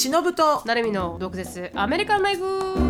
忍と。なるみの毒舌。アメリカンライフ。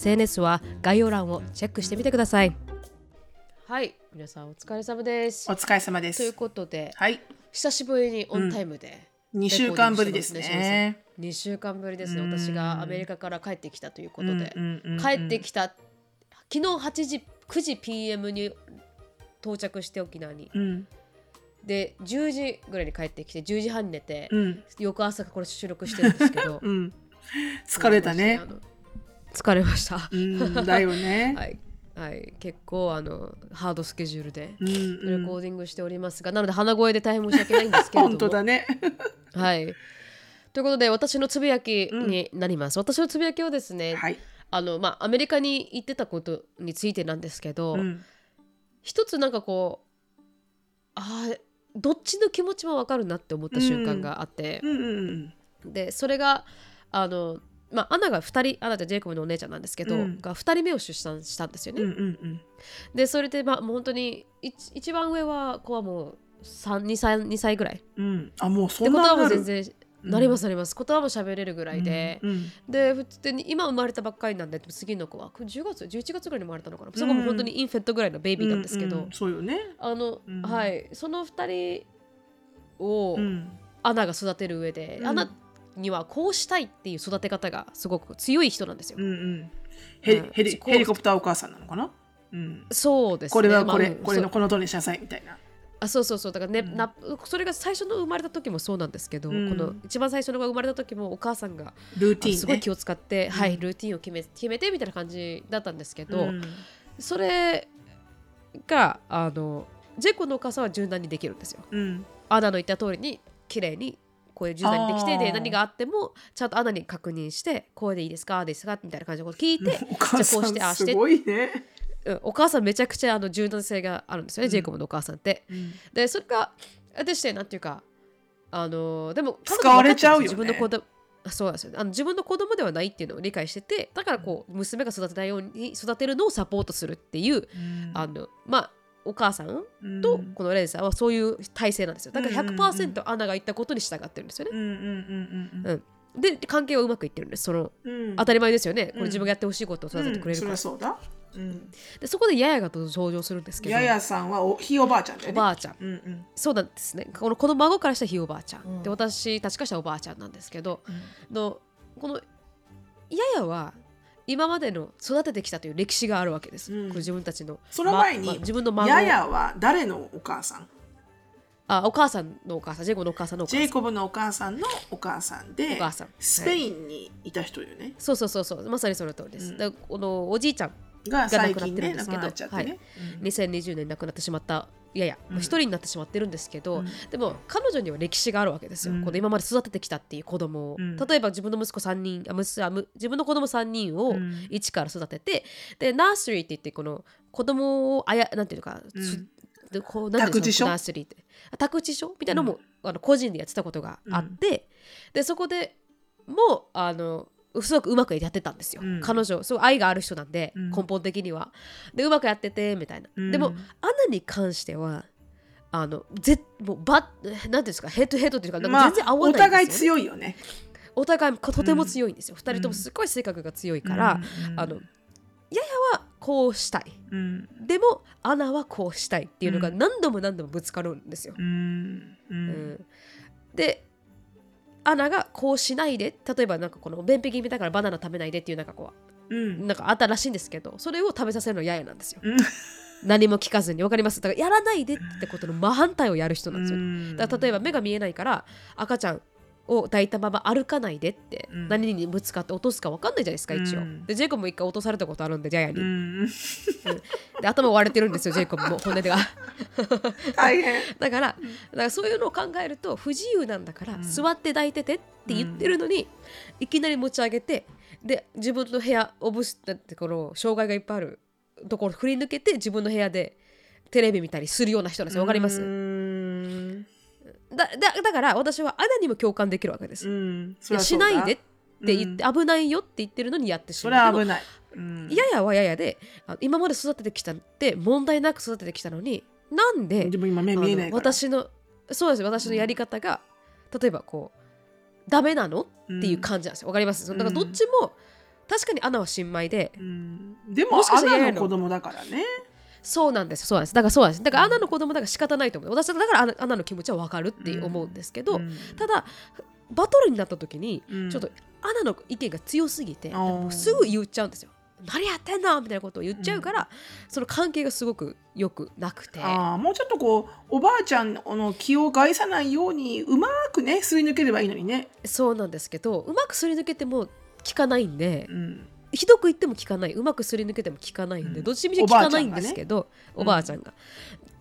SNS は概要欄をチェックしてみてください。はい。皆さんお疲れ様です。お疲れ様です。ということではい。久しぶりにオンタイムで、2週間ぶりですね。2週間ぶりですね。私がアメリカから帰ってきたということで、うんうんうんうん帰ってきた昨日8時9時 PM に到着して沖縄に。うん。で10時ぐらいに帰ってきて10時半に寝て、うん。翌朝これ収録してるんですけど。うん。疲れたね疲れました、うんだよね。はい、はい、結構あのハードスケジュールでうんうん。レコーディングしておりますが、なので鼻声で大変申し訳ないんですけれども。本当だね。はい。ということで私のつぶやきになります。私のつぶやきはですね、はい。あのまあアメリカに行ってたことについてなんですけど、うん。一つなんかこうあーどっちの気持ちもわかるなって思った瞬間があって。う、んうん。でそれがあのまあアナが2人アナとジェイコブのお姉ちゃんなんですけど、うん。が2人目を出産したんですよね。うんうんうん。でそれでまあもう本当に一一番上は子はもう3 2, 歳2歳ぐらい。うん。あもうそってことはもんなになる。う全然なりますなります。言葉も喋れるぐらいで。うんで普通に今生まれたばっかりなんで次の子はこれ10月11月ぐらいに生まれたのかな、そこも本当にインフェットぐらいのベイビーなんですけど、うんうんそうよね。あの、うん。はい。その2人をうん。アナが育てる上で、うん。アナにはこうしたいっていう育て方がすごく強い人なんですよ、うんうん。ヘリうん。ヘリヘリコプターお母さんなのかな？うん。そうですね。これはこれまあうんこれのこの通りにしなさいみたいな。あそうそうそう。だからね、うん。なそれが最初の生まれた時もそうなんですけど、うん。この一番最初のが生まれた時もお母さんがルーティンね。あすごい気を使って、はいうん。ルーティンを決め決めてみたいな感じだったんですけど、うん。それがあのジェイコのお母さんは柔軟にできるんですよ。うん。アナの言った通りに綺麗にこういう柔軟にできてあー。で何があってもちゃんとアナに確認してこうでいいですか？ですかみたいな感じのこと聞いて、じゃあこうしてああして。んすごいね。うんお母さんめちゃくちゃあの柔軟性があるんですよね、ジェイコブのお母さんって。うん。でそれがでしてなんていうかあのでも使われちゃうよね。自分の子供あそうなんですよあの自分の子供ではないっていうのを理解しててだからこう娘が育てたように育てるのをサポートするっていう、うん。あのまあお母さんうん。とこのレンさんはそういう体制なんですよ。だからうんうんうん。100%アナが言ったことに従ってるんですよね、うんうんうんうんで関係はうまくいってるんです。そのうん。当たり前ですよね。こうん。れ自分がやってほしいことを育ててくれるそから、りゃそうだ。うん。でそこでややがと登場するんですけど。ややさんはおひいおばあちゃんね。おばあちゃん。うんうん。そうなんですね。このこの孫からしたらひいおばあちゃん、うん。で私たちからしたらおばあちゃんなんですけど。うん。のこのややは今までの育ててきたという歴史があるわけです、うん。これ自分たちのその前にまま自分の孫ややは誰のお母さん？あお母さんのお母さんジェイコブのお母さんのお母さん。ジェイコブのお母さんのお母さんでお母さん。スペインにいた人よね、そうそうそうそう。まさにその通りです、うん。でこのおじいちゃんが亡くなってるんですけど。なっちゃってね、うん。2020年亡くなってしまったややうん。一人になってしまってるんですけど、うん。でも彼女には歴史があるわけですよ、うん。この今まで育ててきたっていう子供を、うん。例えば自分の息子3人あむすあむ自分の子供3人をうん。一から育てて、でナースリーって言ってこの子供をあやなんていうのか、でこうなんていうんですかナースリーって。あ託児所みたいなのも、あの個人でやってたことがあって、でそこでもうあのすごくうまくやってたんですよ、うん。彼女すごい愛がある人なんで、うん。根本的には。でうまくやっててみたいな、うん。でもアナに関してはあのぜもうバッなんていうんですかヘッドヘッドっていうかなんかまあ全然合わおないんですよ、互い強いよね。お互いとても強いんですよ、二人ともすごい性格が強いから、うんあのややはこうしたい。うん。でもアナはこうしたいっていうのがうん。何度も何度もぶつかるんですよ、うん。ううんん。でアナがこうしないで例えばなんかこの便秘気味だからバナナ食べないでっていうなんかこううん。なんかあったらしいんですけどそれを食べさせるのはややなんですよ。うん。何も聞かずに。分かります？だからやらないでってことの真反対をやる人なんですよ、うん。だから例えば目が見えないから赤ちゃんを抱いたまま歩かないでって、うん。何にぶつかって落とすか分かんないじゃないですか一応、うん。でジェイコブも一回落とされたことあるんでジャイアンに、うん。で頭割れてるんですよジェイコブも 骨が大変。だからだからそういうのを考えると不自由なんだから、座って抱いててって言ってるのに、いきなり持ち上げてで自分の部屋オブスだってこの障害がいっぱいあるところ振り抜けて自分の部屋でテレビ見たりするような人なんですよ。わかります、うんだだだから私はアナにも共感できるわけです、うん。しないでって言って、危ないよって言ってるのにやってしそれは危ない。うん。ややはややであ今まで育ててきたって問題なく育ててきたのになんででも今目見えないあのから私のそうです私のやり方が、例えばこうダメなの？っていう感じなんですよ。わかります？だからどっちも、確かにアナは新米でうん。でももしかアしたらややの？ナの子供だからねそうなんですそうなんです。だからそうなんです。だからアナの子供だから仕方ないと思う。私はだからアナの気持ちはわかるって思うんですけど、うん。ただバトルになった時に、うん。ちょっとアナの意見が強すぎてすぐ言っちゃうんですよ。何やってんのみたいなことを言っちゃうから、その関係がすごくよくなくて。ああもうちょっとこうおばあちゃんの気を害さないようにうまくねすり抜ければいいのにね、そうなんですけどうまくすり抜けても効かないんで、うん、ひどく言っても効かない。うまくすり抜けても効かないんで、うん。どっちみち効かないんですけどおおばあちゃんが。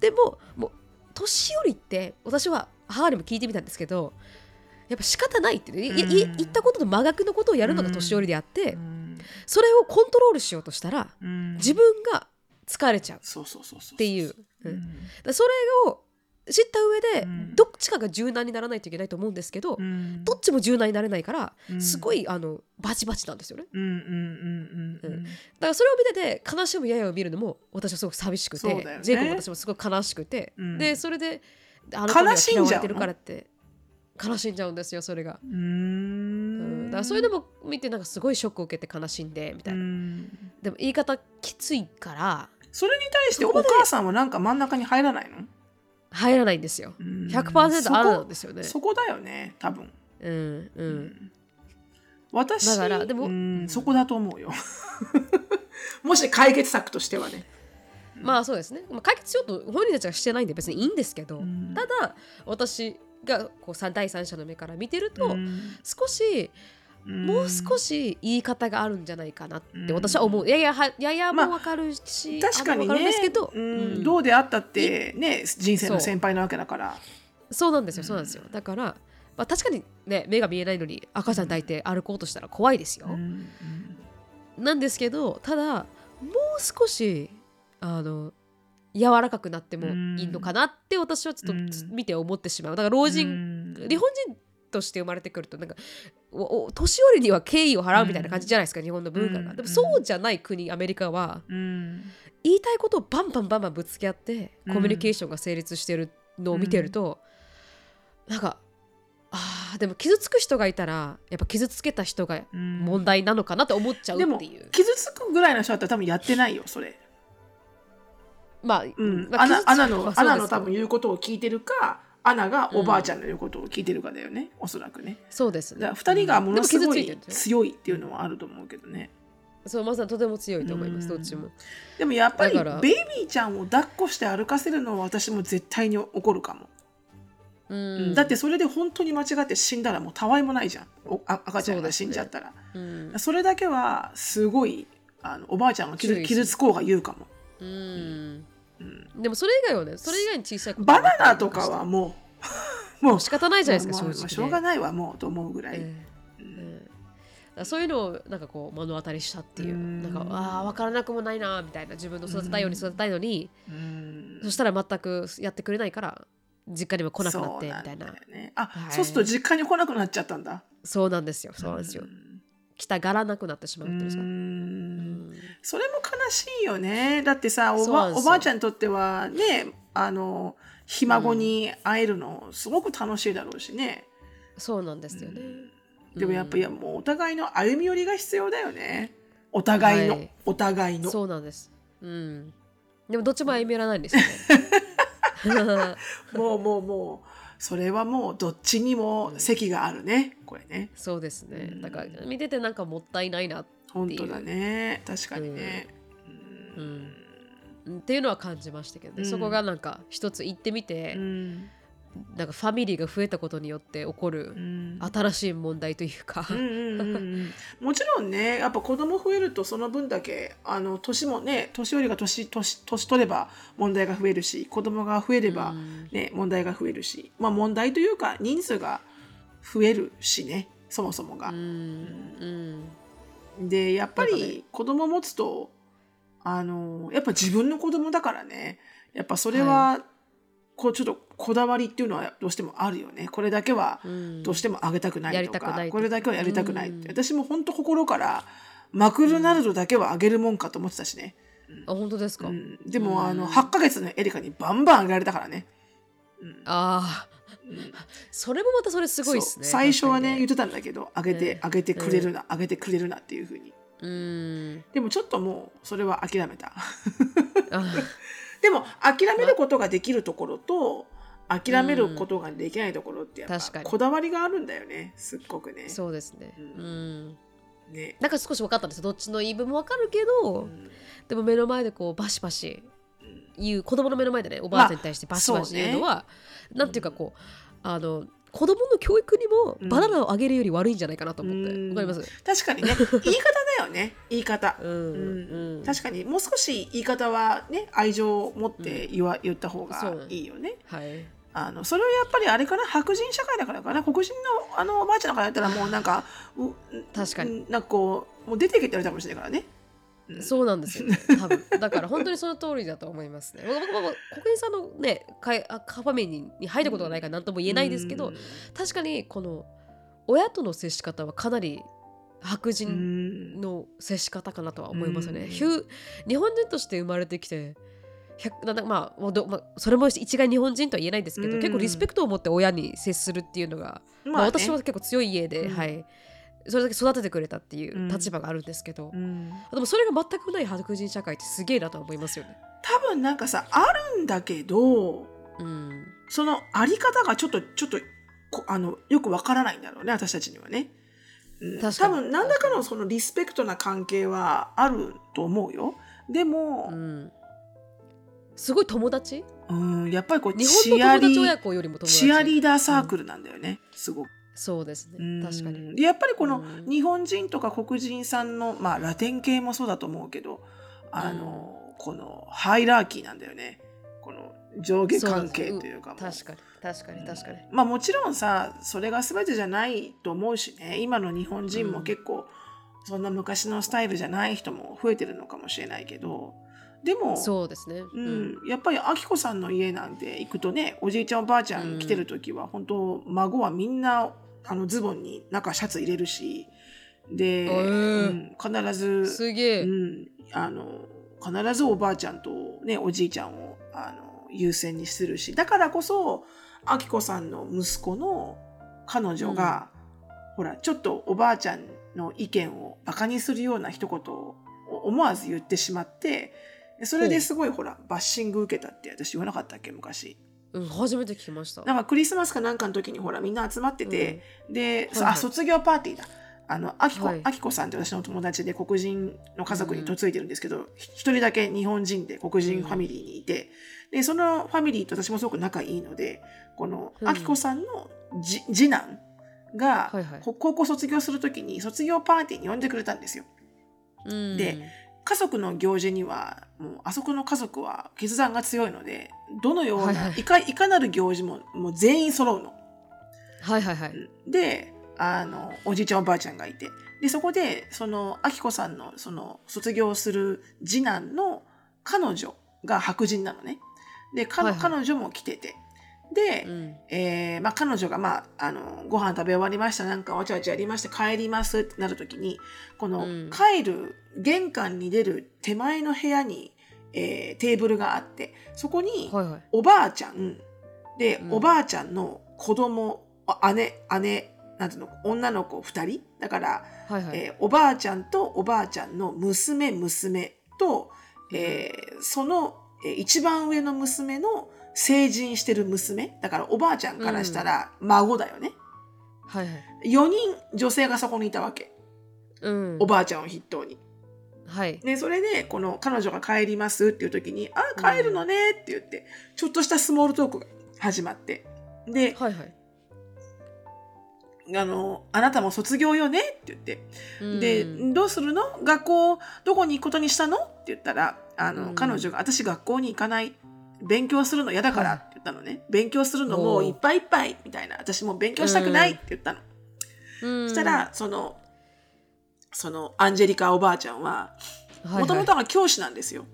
でももう年寄りって私は母にも聞いてみたんですけどやっぱ仕方ないって、ねいいうん。言ったことと真逆のことをやるのが年寄りであって、うん。それをコントロールしようとしたらうん。自分が疲れちゃうっていう。それを知った上で、うん。どっちかが柔軟にならないといけないと思うんですけど、うん。どっちも柔軟になれないから、うん。すごいあのバチバチなんですよね。だからそれを見てて悲しむややを見るのも私はすごく寂しくて、ね。ジェイコ私もすごく悲しくて、うん。でそれであの子には悲しんじゃうの？嫌われてるからって悲しんじゃうんですよそれが、うん。ん。だからそういうのも見てなんかすごいショックを受けて悲しんでみたいな、うん。でも言い方きついからそれに対してお母さんはなんか真ん中に入らないの？入らないんですよ。うん。100%あるなんですよね。そこだよね多分。うんうん。私だからでもうんそこだと思うよ。もし解決策としてはね。まあそうですね、まあ、解決しようと本人たちはしてないんで別にいいんですけど、うん。ただ私がこうさ第三者の目から見てると、うん。少しもう少しし言い方があるんじゃないかなっうん。て私は思う。いやいやは、ややもわかるし、確かにあのわかるんねですけど、うん。うん。どうであったってね人生の先輩なわけだから。そう。なんですよ、そうなんですよ。だから、まあ、確かにね、目が見えないのに赤ちゃん抱いて歩こうとしたら怖いですよ。うんなんですけど、ただ、もう少し、あの、柔らかくなってもいいのかなって私はちょっとうん。見て思ってしまう。だから老う人、ん。日本人として生まれてくるとなんかおお年寄りには敬意を払うみたいな感じじゃないですか、日本の文化が。うん。でもそうじゃない国アメリカはうん。言いたいことをバンバンバンバンぶつけ合ってうん。コミュニケーションが成立してるのを見てると、なんかあーでも傷つく人がいたらやっぱ傷つけた人がうん。問題なのかなって思っちゃうでもっていう。傷つくぐらいの人だったら多分やってないよそれ。まあ、うん、まあアナのアナの多分言うことを聞いてるかアナがおばあちゃんの言うことを聞いてるかだよね、おそらくね。そうですね。だから2人がものすごい強いっていうのはあると思うけどね。そうまさにとても強いと思います、うん。どっちも。でもやっぱりベイビーちゃんを抱っこして歩かせるのは私も絶対に怒るかも、うん。だってそれで本当に間違って死んだらもうたわいもないじゃん。おあ赤ちゃんが死んじゃったら。そ,、うん。れだけはすごいあのおばあちゃんが傷つこうが言うかも。うんでもそれ以外はね、それ以外に小さいバナナとかはもう もう仕方ないじゃないですか、正直、ね。しょうがないわもうと思うぐらい、ええ。ええだからそういうのをなんかこう目の当たりしたっていう、うん。なんかああ分からなくもないなみたいな。自分の育てたいように育てたいのに、うん。そしたら全くやってくれないから実家にも来なくなってみそうたいな。なんだよね。あ、はい。そうすると実家に来なくなっちゃったんだ。そうなんですよそうなんですよ、来たがらなくなってしまうっていうか、それも悲しいよね。だってさおばおばあちゃんにとってはねあのひ孫に会えるのすごく楽しいだろうしね、そうなんですよね、でもやっぱりもうお互いの歩み寄りが必要だよね。お互いの、はい。お互いの。そうなんです。うん。でもどっちも歩み寄らないんですよね。もうもうもうそれはもうどっちにも席があるね。これね。そうですね。だから見ててなんかもったいないな本当だね。確かにね、うん。っていうのは感じましたけどね、うん。そこがなんか一つ行ってみて、うんなんかファミリーが増えたことによって起こるうん。新しい問題というか、うんうんうんうん。もちろんねやっぱ子供増えるとその分だけあの年もね年寄りが年年年取れば問題が増えるし子供が増えれば、うん。ね、問題が増えるし。まあ問題というか人数が増えるしねそもそもが。う。んうん。でやっぱり子供持つとあのやっぱ自分の子供だからね。やっぱそれは、こうちょっとこだわりっていうのはどうしてもあるよね。これだけはうん。どうしてもあげたくないとか、たくないと。これだけはやりたくない。って、うん。私も本当心からマクドナルドだけはあげるもんかと思ってたしね、あ本当ですか、うん。でも、うん。あの8ヶ月のエリカにバンバンあげられたからね、うん。ああそれもまたそれすごいですね最初はね言っ確てたんだけどあげて、ね。あげてくれるな、あげてくれるなっていうふうに。うん。でもちょっともうそれは諦めた。あ でも諦めることができるところと諦めることができないところってやっ確かに。ぱこだわりがあるんだよねすっごくね。そうですね。ううん。んね。なんか少し分かったんですよ。どっちの言い分も分かるけど、うん。でも目の前でこうバシバシ言う子供の目の前でねおばあちゃんに対してバシバシ言うのは、なんていうかこうあの子供の教育にもうん。バナナをあげるより悪いんじゃないかなと思って、うん。わかります？確かにね。言い方だよね。言い方。うん。うん。確かにもう少し言い方はね愛情を持って言わ、言った方がいいよね。はい。あのそれはやっぱりあれかな白人社会だからかな黒人のあのおばあちゃんとかやったらもうなんかう確かに。うんなんかこうもう出てけって言われたかもしれないからね。うん。そうなんですよね多分。だから本当にその通りだと思いますね。僕僕僕国人さんのねカファミリーに入ったことがないから何とも言えないですけど、うん。確かにこの親との接し方はかなり白う人んの接し方かなとは思いますね。日本人として生まれてきて100なんだまあまあ、それも一概日本人とは言えないですけど、うん。結構リスペクトを持って親に接するっていうのが、まあね。私は結構強い家で、うん。はい、それだけ育ててくれたっていううん。立場があるんですけど、うん。でもそれが全くない白人社会ってすげえなとは思いますよね。多分なんかさあるんだけどうん、そのあり方がちょっとちょっとこあのよくわからないんだろうね私たちにはね。うん。多分何らかのそのリスペクトな関係はあると思うよ。でもう、ん、すごい友達？うん、やっぱりこう日チ本の友アリ達親子よりも友達？チアリーダーサークルなんだよね、すごく。そうですね。うん確かに。でやっぱりこのうん。日本人とか黒人さんの、まあ、ラテン系もそうだと思うけどあの、このハイラーキーなんだよね。この上下関係というかも。確かに。確かに。確かに。まあもちろんさそれが全てじゃないと思うしね。今の日本人も結構、そんな昔のスタイルじゃない人も増えてるのかもしれないけど。でもそうですね。うん、やっぱりあきこさんの家なんて行くとねおじいちゃんおばあちゃん来てる時は、本当孫はみんなあのズボンに中シャツ入れるしで、うん必ずすげえ。うん、あの必ずおばあちゃんと、ね、おじいちゃんをあの優先にするしだからこそあきこさんの息子の彼女が、ほらちょっとおばあちゃんの意見をバカにするような一言を思わず言ってしまってそれですごいほらバッシング受けたって私言わなかったっけ昔うん、初めて聞きました。なんかクリスマスかなんかの時にほらみんな集まってて、で、はいはい。あ卒業パーティーだ。あのあきこ、はい。あきこさんって私の友達で黒人の家族に嫁いでるんですけどひ一、人だけ日本人で黒人ファミリーにいて、でそのファミリーと私もすごく仲いいのでこのうん。あきこさんのじ次男が、はいはい。こ高校卒業する時に卒業パーティーに呼んでくれたんですよ。うん、で家族の行事にはもうあそこの家族は決断が強いのでどのような、はいはいいかいかなる行事ももう全員揃うの。はいはいはい。であのおじいちゃんおばあちゃんがいてでそこでそのあきこさんのその卒業する次男の彼女が白人なのね。で、かはいはい彼女も来ててで、うん、えーまあ、彼女が、まあ、あのご飯食べ終わりました。なんかわちゃわちゃやりまして帰ります。ってなる時にこの、うん。帰る玄関に出る手前の部屋に、えーテーブルがあってそこにはいはい。おばあちゃん。で、うん。おばあちゃんの子供あ姉姉なんていうの女の子2人。だから、はいはい。えーおばあちゃんとおばあちゃんの娘娘と、えーその、えー一番上の娘の成人してる娘だからおばあちゃんからしたら孫だよね、はいはい。4人女性がそこにいたわけうん。おばあちゃんを筆頭に。はい。ね、それでこの彼女が帰りますっていう時に「あ帰るのね」って言ってちょっとしたスモールトークが始まってで、はいはいあの、あなたも卒業よねって言って。で、うんどうするの？学校、どこに行くことにしたの？って言ったら、あの、うん彼女が、私学校に行かない。勉強するの嫌だからって言ったのね。勉強するのもういっぱいいっぱいみたいな。私もう勉強したくないって言ったの。うん。そしたら、その、その、アンジェリカおばあちゃんは、もともとが教師なんですよ。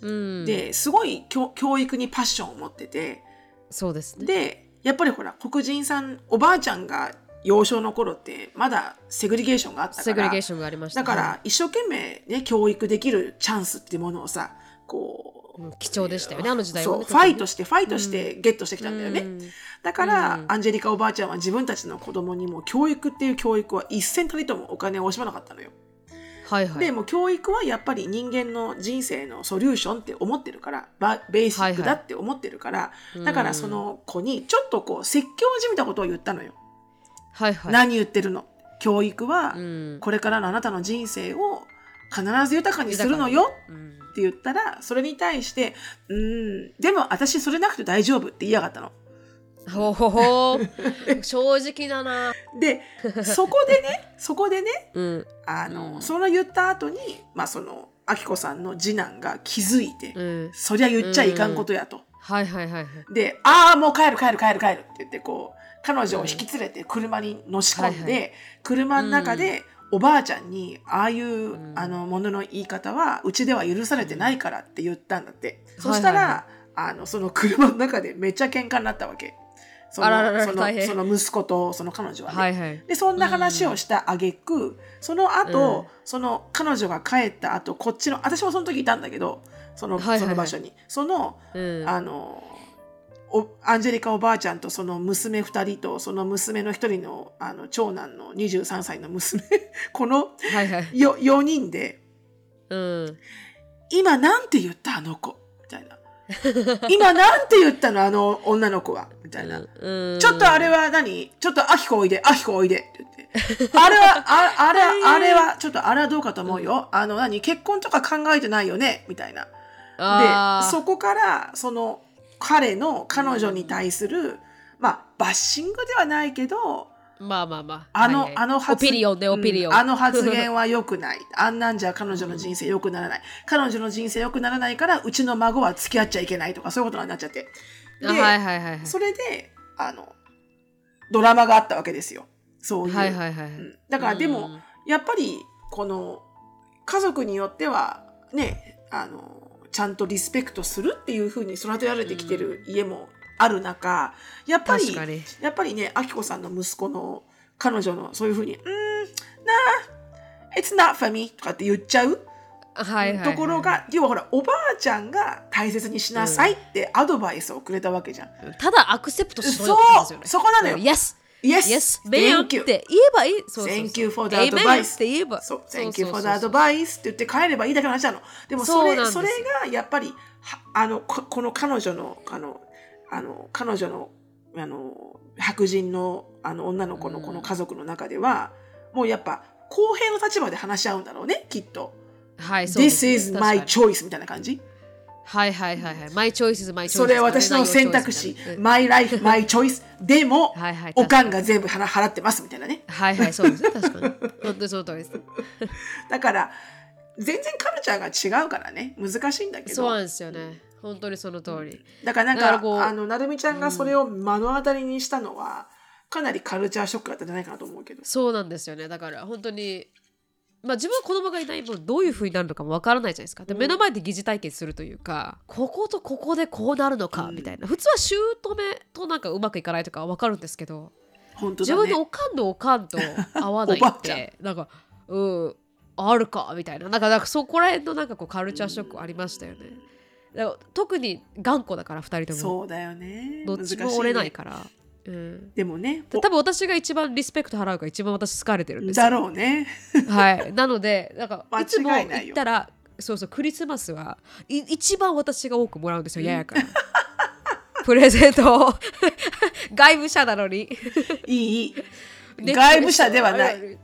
うん。で、すごい教教育にパッションを持ってて、そうですね。で、やっぱりほら、黒人さん、おばあちゃんが幼少の頃って、まだセグリゲーションがあったから。セグリゲー、ションがありました。だから一生懸命ね、教育できるチャンスっていうものをさ、こう、うん貴重でしたよねあの時代はねファイトして、ファイトしてゲットしてきたんだよね。うん。だから、うん。アンジェリカおばあちゃんは自分たちの子供にも教育っていう教育は一銭たりともお金を惜しまなかったのよ。はいはい。でもう教育はやっぱり人間の人生のソリューションって思ってるからバベーシックだって思ってるから、いだからその子にちょっとこう説教じみたことを言ったのよ。はいはい。何言ってるの？教育はうん。これからのあなたの人生を必ず豊かにするのよ。うんって言ったらそれに対して「うんでも私それなくて大丈夫」って言いやがったの。ほほほ正直だな。でそこでねそこでねうん。あの、うんその言った後にまあそのあきこさんの次男が気づいて、うん。そりゃ言っちゃいかんことやと。はいはいはいはい。で、ああ、もう帰る帰る帰る帰るって言って、こう、彼女を引き連れて車に乗し込んで、はいは車の中で、おばあちゃんに、ああいう、ん。あの、ものの言い方は、うちでは許されてないからって言ったんだって。うん。そしたら、はいはいあの、その車の中でめっちゃ喧嘩になったわけ。そのそのその息子とその彼女はね。はいはい。でそんな話をした挙句、その後、うん。その彼女が帰った後こっちの私もその時いたんだけどその,、はいはいはい。その場所に。そのうん。あのおアンジェリカおばあちゃんとその娘2人とその娘の1人のあの長男の23歳の娘。このはいはい。よ4人でうん「今なんて言ったあの子」みたいな「今なんて言ったの？あの女の子は」みたいな。うん。ちょっとあれは何？ちょっとアキコおいで、アキコおいでって言って。あれは、ああれは、あれは、ちょっとあれはどうかと思うよ。あの、何？結婚とか考えてないよね？みたいな。で、そこから、その、彼の彼女に対する、まあ、バッシングではないけど、まあまあまああの、はいはいあの発オピリオンねオピリオンうんあの発言は良くない。あんなんじゃ彼女の人生良くならない。彼女の人生良くならないから、うちの孫は付き合っちゃいけないとか、そういうことになっちゃって。であはいはいはいはいそれで、あの、ドラマがあったわけですよ。そういう。はいはいはいうんだからでも、やっぱり、この、家族によっては、ね、あの、ちゃんとリスペクトするっていうふうに育てられてきてる家もある中、やっぱりやっぱりね、あきこさんの息子の彼女のそういうふうに、うーん、なあ、it's not for me とかって言っちゃうはいところが、要はほら、おばあちゃんが大切にしなさいってアドバイスをくれたわけじゃん。ただアクセプトしろよそうってですよね。そこなのよ。Yes Yes, Yes ベアンっ thank て you. 言えばいいそうそうそう Thank you for the advice. って言えばそう、Thank you for the advice って言って帰ればいいだけの話なの。でもそれ、それがやっぱり、はあの、ここの彼女の、あの、あの、彼女の、あの、白人の、あの、女の子のこの家族の中では、もうやっぱ、公平の立場で話し合うんだろうね、きっと。はいそうです This ね is my に choice みたいな感じ。はいはいはいはい。My choice is my choice それは私の選択肢、うん my life, my choice。でも、はいはいおかんが全部払払ってますみたいなね。はいはいそうですね。確かに。本当にその通りです。だから、全然カルチャーが違うからね、難しいんだけど。そうなんですよね。本当にその通り。だからなんかあのなるみちゃんがそれを目の当たりにしたのは、かなりカルチャーショックだったんじゃないかなと思うけど。そうなんですよね。だから本当にまあ自分は子供がいない分どういうふうになるのかもわからないじゃないですか。で目の前で疑似体験するというかこことここでこうなるのかみたいな。普通は姑となんかうまくいかないとかわかるんですけどね。分のおかんのおかんと合わないって なんかうんあるかみたいな。なんかなんかそこら辺のなんかこうカルチャーショックありましたよね、特に頑固だから2人とも。そうだよね。どっちも折れないから、うん、でもね多分私が一番リスペクト払うから一番私好かれてるんですよ。だろうね。はい、なのでなんか いつも行ったらそうそうクリスマスはい一番私が多くもらうんですよ、ややから。プレゼントを。外部者なのに。いい外部者ではない、い。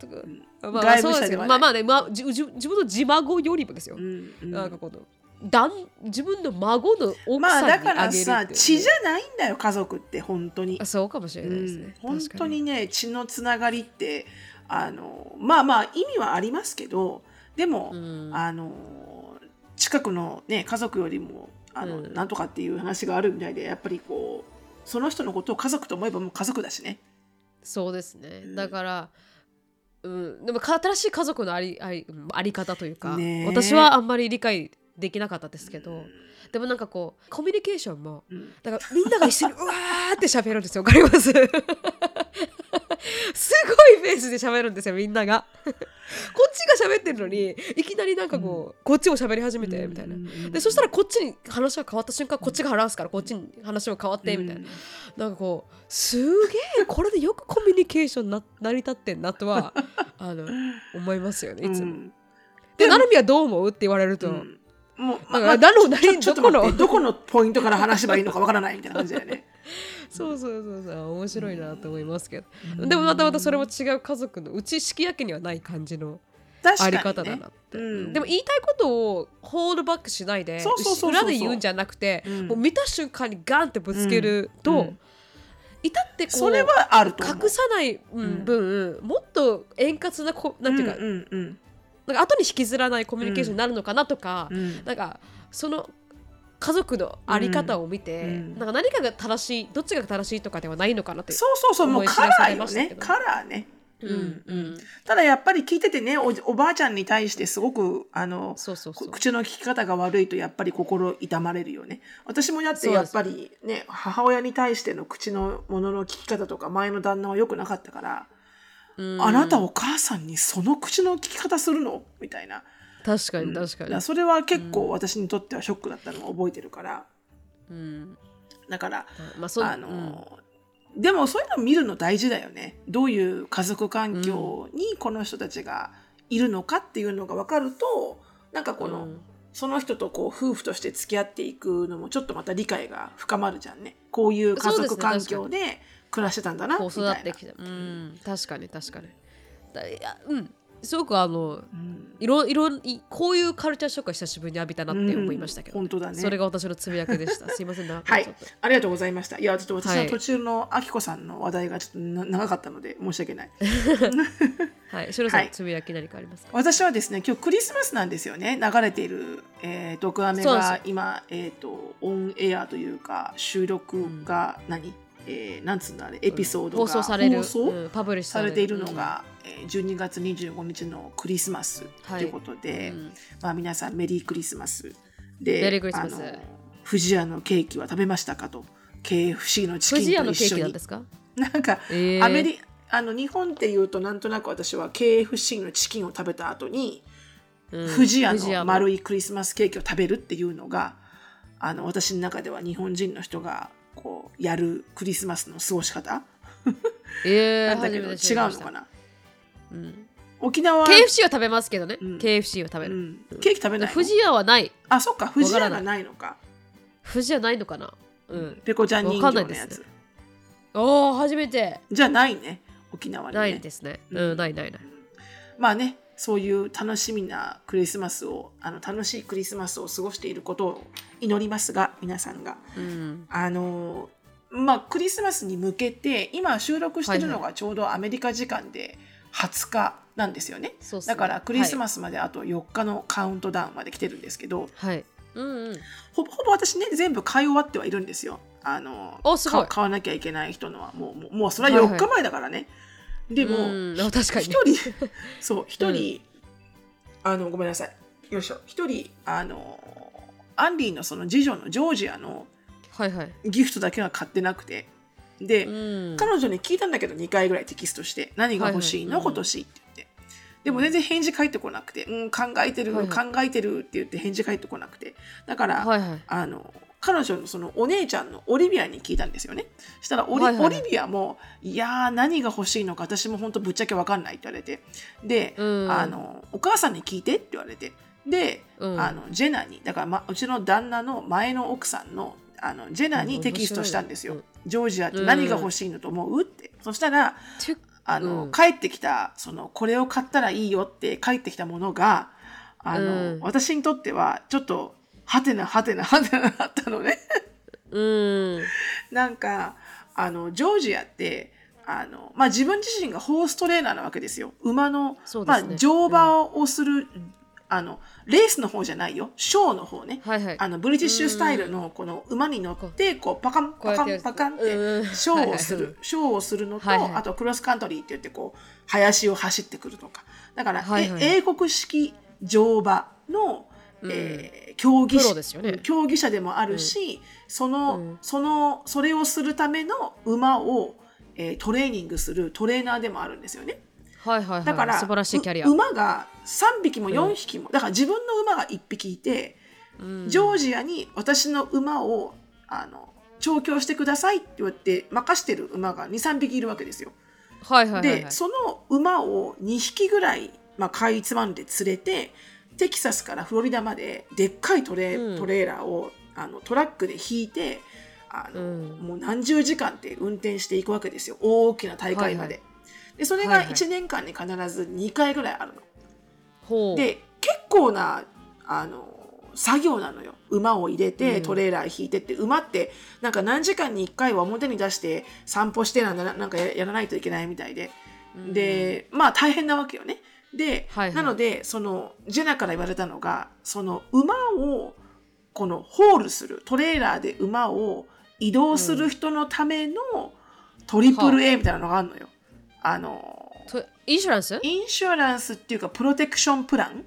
まあ、まあ外部そうですけど者ではない。まあまあね、まあ、自分の自孫よりもですよ。うんうん。なんかこの旦自分の孫の奥まあださんにあからさげるっていう。ね血じゃないんだよ家族って本当に。あそうかもしれないですね。うん、本当確かに。ね血のつながりってあのまあまあ意味はありますけどでも、うん。あの近くの、ね、家族よりもあの、うん。なんとかっていう話があるみたいでやっぱりこうその人のことを家族と思えばもう家族だしね。そうですね。うん。だからうん、でもか新しい家族のありありうんあり方というか、ねえ。私はあんまり理解できなかったですけど、でもなんかこうコミュニケーションもうん。だからみんなが一緒にうわーって喋るんですよわかりますすごいペースで喋るんですよみんなが。こっちが喋ってるのにいきなりなんかこう、こっちも喋り始めてみたいな、でそしたらこっちに話が変わった瞬間こっちが話すからこっちに話も変わってみたいな、なんかこうすげえこれでよくコミュニケーションな成り立ってんなとはあの思いますよねいつも。うん。で、なるみはどう思う？って言われると、うんもう、だからなるなりちょちょっとどこの？どこのポイントから話せばいいのかわからないみたいな感じだよね。そうそうそうそう面白いなと思いますけど、でもまたまたそれも違う家族のうち式焼きにはない感じのあり方だなって、うん。でも言いたいことをホールバックしないで裏で言うんじゃなくて、うん。もう見た瞬間にガンってぶつけると、うん。うんいたってそれはある。隠さないうん。分、もっと円滑なこなんていうか,、うんうんうんなんか後に引きずらないコミュニケーションになるのかなとか、うん。なんかその家族のあり方を見て、うん。なんか何かが正しいどっちが正しいとかではないのかなってそうそうそうもうカラーよれましたけど。ね。カラーね。うんうん。ただやっぱり聞いててねおおばあちゃんに対してすごくあの口の利き方が悪いとやっぱり心痛まれるよね。私もだってやっぱりね母親に対しての口のものの聞き方とか前の旦那は良くなかったから、うんあなたお母さんにその口の聞き方するの？みたいな。確かに確かに。だから、それは結構私にとってはショックだったのを覚えてるから。うん。だからまああの、でもそういうの見るの大事だよね。どういう家族環境にこの人たちがいるのかっていうのが分かるとなんかこの、うん。その人とこう夫婦として付き合っていくのもちょっとまた理解が深まるじゃんね。こういう家族環境で暮らしてたんだなこう育ってきた。うん。確かに確かに。だいやうん。すごくあのうん。いろいろいこういうカルチャーショックは久しぶりに浴びたなって思いましたけど、うん。本当だね。それが私のつぶやきでした。すいませんはい。ありがとうございました。いや、ちょっと私はい。の途中のあきこさんの話題がちょっとな長かったので申し訳ない。はい、しろさん、はい。つぶやき何かありますか？私はですね、今日クリスマスなんですよね。流れている、えー、毒アメが今、えっ、と、オンエアというか、収録が何、えーなんつうんだあれ、エピソードが放送されるうんパブリッシュされているのが、えー12月25日のクリスマスとい。うことで、うん。うんまあ、皆さんメリークリスマス。でメリークリスマス。あの富士屋のケーキは食べましたかと。KFC のチキンと一緒に。なんですか？えー。アメリあの日本っていうとなんとなく私は KFC のチキンを食べた後に、うん。富士屋富士屋の。丸いクリスマスケーキを食べるっていうのがあの私の中では日本人の人がこうやるクリスマスの過ごし方？えー、なんだけど違うのかな？うん。沖縄は、KFC は食べますけどね、うん。KFC は食べる、うん、ケーキ食べないの？富士屋はない。あそっか。富士屋がなないのか。富士屋ないのかな？うん。ペコちゃん人わかんないです。形のやつ、おお初めて。じゃないね。沖縄にね。ないですね。うんないないない。まあねそういう楽しみなクリスマスをあの楽しいクリスマスを過ごしていることを祈りますが皆さんが。うん。あのまあクリスマスに向けて今収録してるのはがちょうどアメリカ時間で20日なんですよね、そうっすね。だからクリスマスまであと4日のカウントダウンまで来てるんですけど、はい、はい、うんうん。ほぼほぼ私ね全部買い終わってはいるんですよ。あの買わなきゃいけない人のは。もうもうもうそれは4日前だからね、でも、うん。あ確かに。一人 そう一人、あのごめんなさい。よいしょ。一人あのアンディのその次女のジョージアのはいはい、ギフトだけは買ってなくて。で、うん、彼女に聞いたんだけど2回ぐらいテキストして何が欲しいの、はいはい。今年って言って。でも全然返事返ってこなくて、うん、考えてる、はいは考えてるって言って返事返ってこなくて。だから、はいはい。あの彼女のそのお姉ちゃんのオリビアに聞いたんですよね。したらオリ,、はいはいオリビアも「いやー何が欲しいのか私も本当ぶっちゃけ分かんない」って言われて。で、うん。あの「お母さんに聞いて」って言われて。で、うん。あのジェナにだから、ま、うちの旦那の前の奥さんのあのジェナにテキストしたんですよ。うん。ジョージアって何が欲しいのと思うって。そしたらてあの、うん。帰ってきたそのこれを買ったらいいよって帰ってきたものがあの、うん。私にとってはちょっとはてなはてなはてなあったのね。うん。なんかあのジョージアってあの、まあ、自分自身がホーストレーナーなわけですよ。馬の、まあそうですね、乗馬をする、あのレースの方じゃないよ。ショーの方ね。はいはい。あのブリティッシュスタイルのこの馬に乗ってこうパカンパカンパカンってうん。ショーをする。ショーをするのとはいはい。あとクロスカントリーって言ってこう林を走ってくるとか。だからはいはい。え英国式乗馬のえー競技プロですよね。競技者でもあるしそのうん。そのそれをするための馬をえートレーニングするトレーナーでもあるんですよね。はいはいはい。だから素晴らしいキャリア。う馬が3匹も4匹も、だから自分の馬が1匹いて、うん。ジョージアに私の馬をあの調教してくださいって言って任してる馬が23匹いるわけですよ。はいはいはいはい。でその馬を2匹ぐらい、まあ、かいつまんで連れてテキサスからフロリダまででっかいトレ,、うん。トレーラーをあのトラックで引いてあの、うん。もう何十時間って運転していくわけですよ。大きな大会まで。はいでそれがはいはい。1年間に必ず2回ぐらいあるの。ほう。で結構なあの作業なのよ。馬を入れうん。てトレーラー引いてって、馬ってなんか何時間に1回は表に出して散歩してなんだなんかややらないといけないみたいで、でまあ大変なわけよね。で、はいはい。なのでそのジェナから言われたのがその馬をこのホールするトレーラーで馬を移動する人のためのトリプル A みたいなのがあるのよ。あのとインシュランス？インシュランスっていうかプロテクションプラン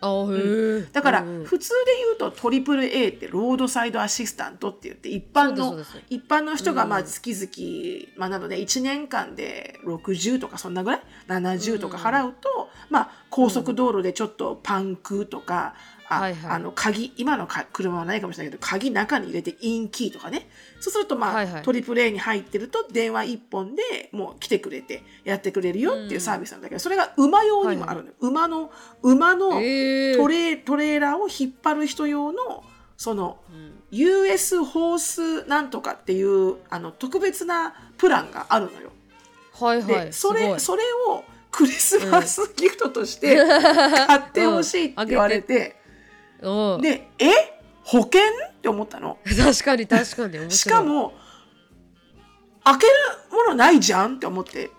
あへえだからうんうん。普通で言うとトリプル A ってロードサイドアシスタントって言って一般の一般の人がまあうん月々、まあなので1年間で60とかそんなぐらい？70とか払うと、まあ高速道路でちょっとパンクとか、あはいはい。あの鍵今のか車はないかもしれないけど鍵中に入れてインキーとかね。そうするとまあ、はいはい。トリプル A に入ってると電話1本でもう来てくれてやってくれるよっていうサービスなんだけど、それが馬用にもあるのよ、馬の馬の、えトレトレーラーを引っ張る人用のそのうん。US ホースなんとかっていうあの特別なプランがあるのよ。はいはい。でそれそれをクリスマスギフトとして買ってほしいって言われて、うんでえ？保険？って思ったの。確かに確かに。しかも開けるものないじゃん？って思って。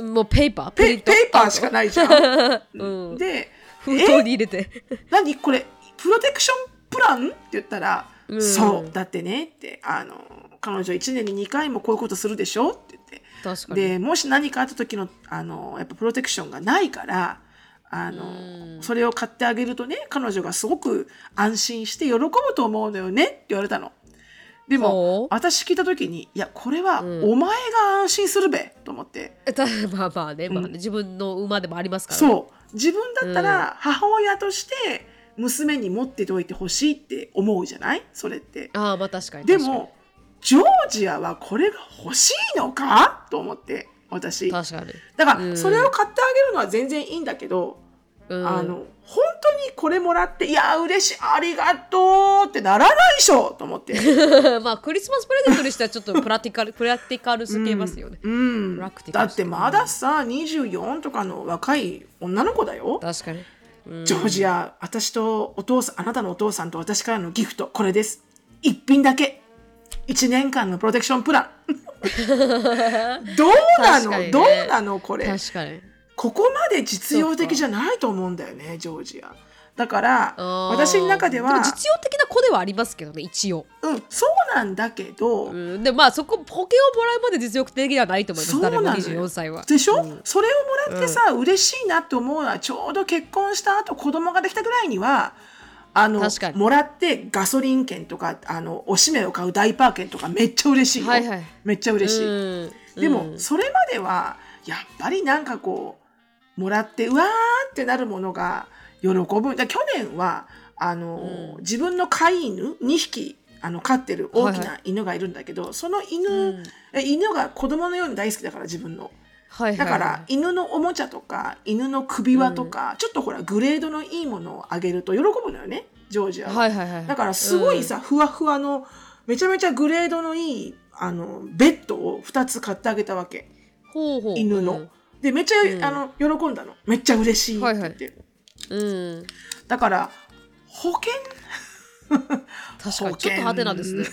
もうペーパー？ペペーパーしかないじゃん。うん。で封筒に入れて。何？これプロテクションプラン？って言ったら、うん。そうだってねってあの彼女1年に2回もこういうことするでしょ？って言って。確かに。でもし何かあった時のあのやっぱプロテクションがないからあの、うん。それを買ってあげるとね彼女がすごく安心して喜ぶと思うのよねって言われたの。でも私聞いた時にいやこれはうん。お前が安心するべと思って、た まあまあね,、まあねうん。自分の馬でもありますから、ね、そう。自分だったら母親として娘に持ってておいてほしいって思うじゃない？それって。ああまあ確かに。でもジョージアはこれが欲しいのか？と思って私。だ確かに、からうん。それを買ってあげるのは全然いいんだけど、うん、あの本当にこれもらっていや嬉しいありがとうってならないでしょと思って。まあクリスマスプレゼントにしてはちょっとプラティカル プラティカルすぎますよね、うん。プラクティカル。だってまださ24とかの若い女の子だよ。確かに、うん。ジョージア、私とお父さん、あなたのお父さんと私からのギフト、これです。一品だけ。一年間のプロテクションプラン。どうなの、ね。どうなの？これ。確かに。ここまで実用的じゃないと思うんだよね、ジョージア。だから、私の中ではも、実用的な子ではありますけどね一応、うん、そうなんだけど、うん、でまあそこ保険をもらうまで実用的ではないと思います。そうな誰ものよ24歳は。でしょ、うん。それをもらってさ、嬉しいなって思うのはちょうど結婚した後子供ができたぐらいにはあのもらってガソリン券とかあのおしめを買うダイパー券とかめっちゃ嬉しいよ、はいはい。めっちゃ嬉しい、うん。でも、うん。それまではやっぱりなんかこうもらってうわーってなるものが喜ぶ。だ去年はあの、うん。自分の飼い犬2匹あの飼ってる大きな犬がいるんだけど、その犬、うん。え犬が子供のように大好きだから自分の。はいはい。だから犬のおもちゃとか犬の首輪とか、ちょっとほらグレードのいいものをあげると喜ぶのよねジョージアは、はいはいはい。だからすごいさ、ふわふわのめちゃめちゃグレードのいいあのベッドを2つ買ってあげたわけ。ほうほう。犬の、でめっちゃ、うん。あの喜んだの。めっちゃ嬉しいって。言って、うんうん。だから保険？確かにちょっと派手なんですね。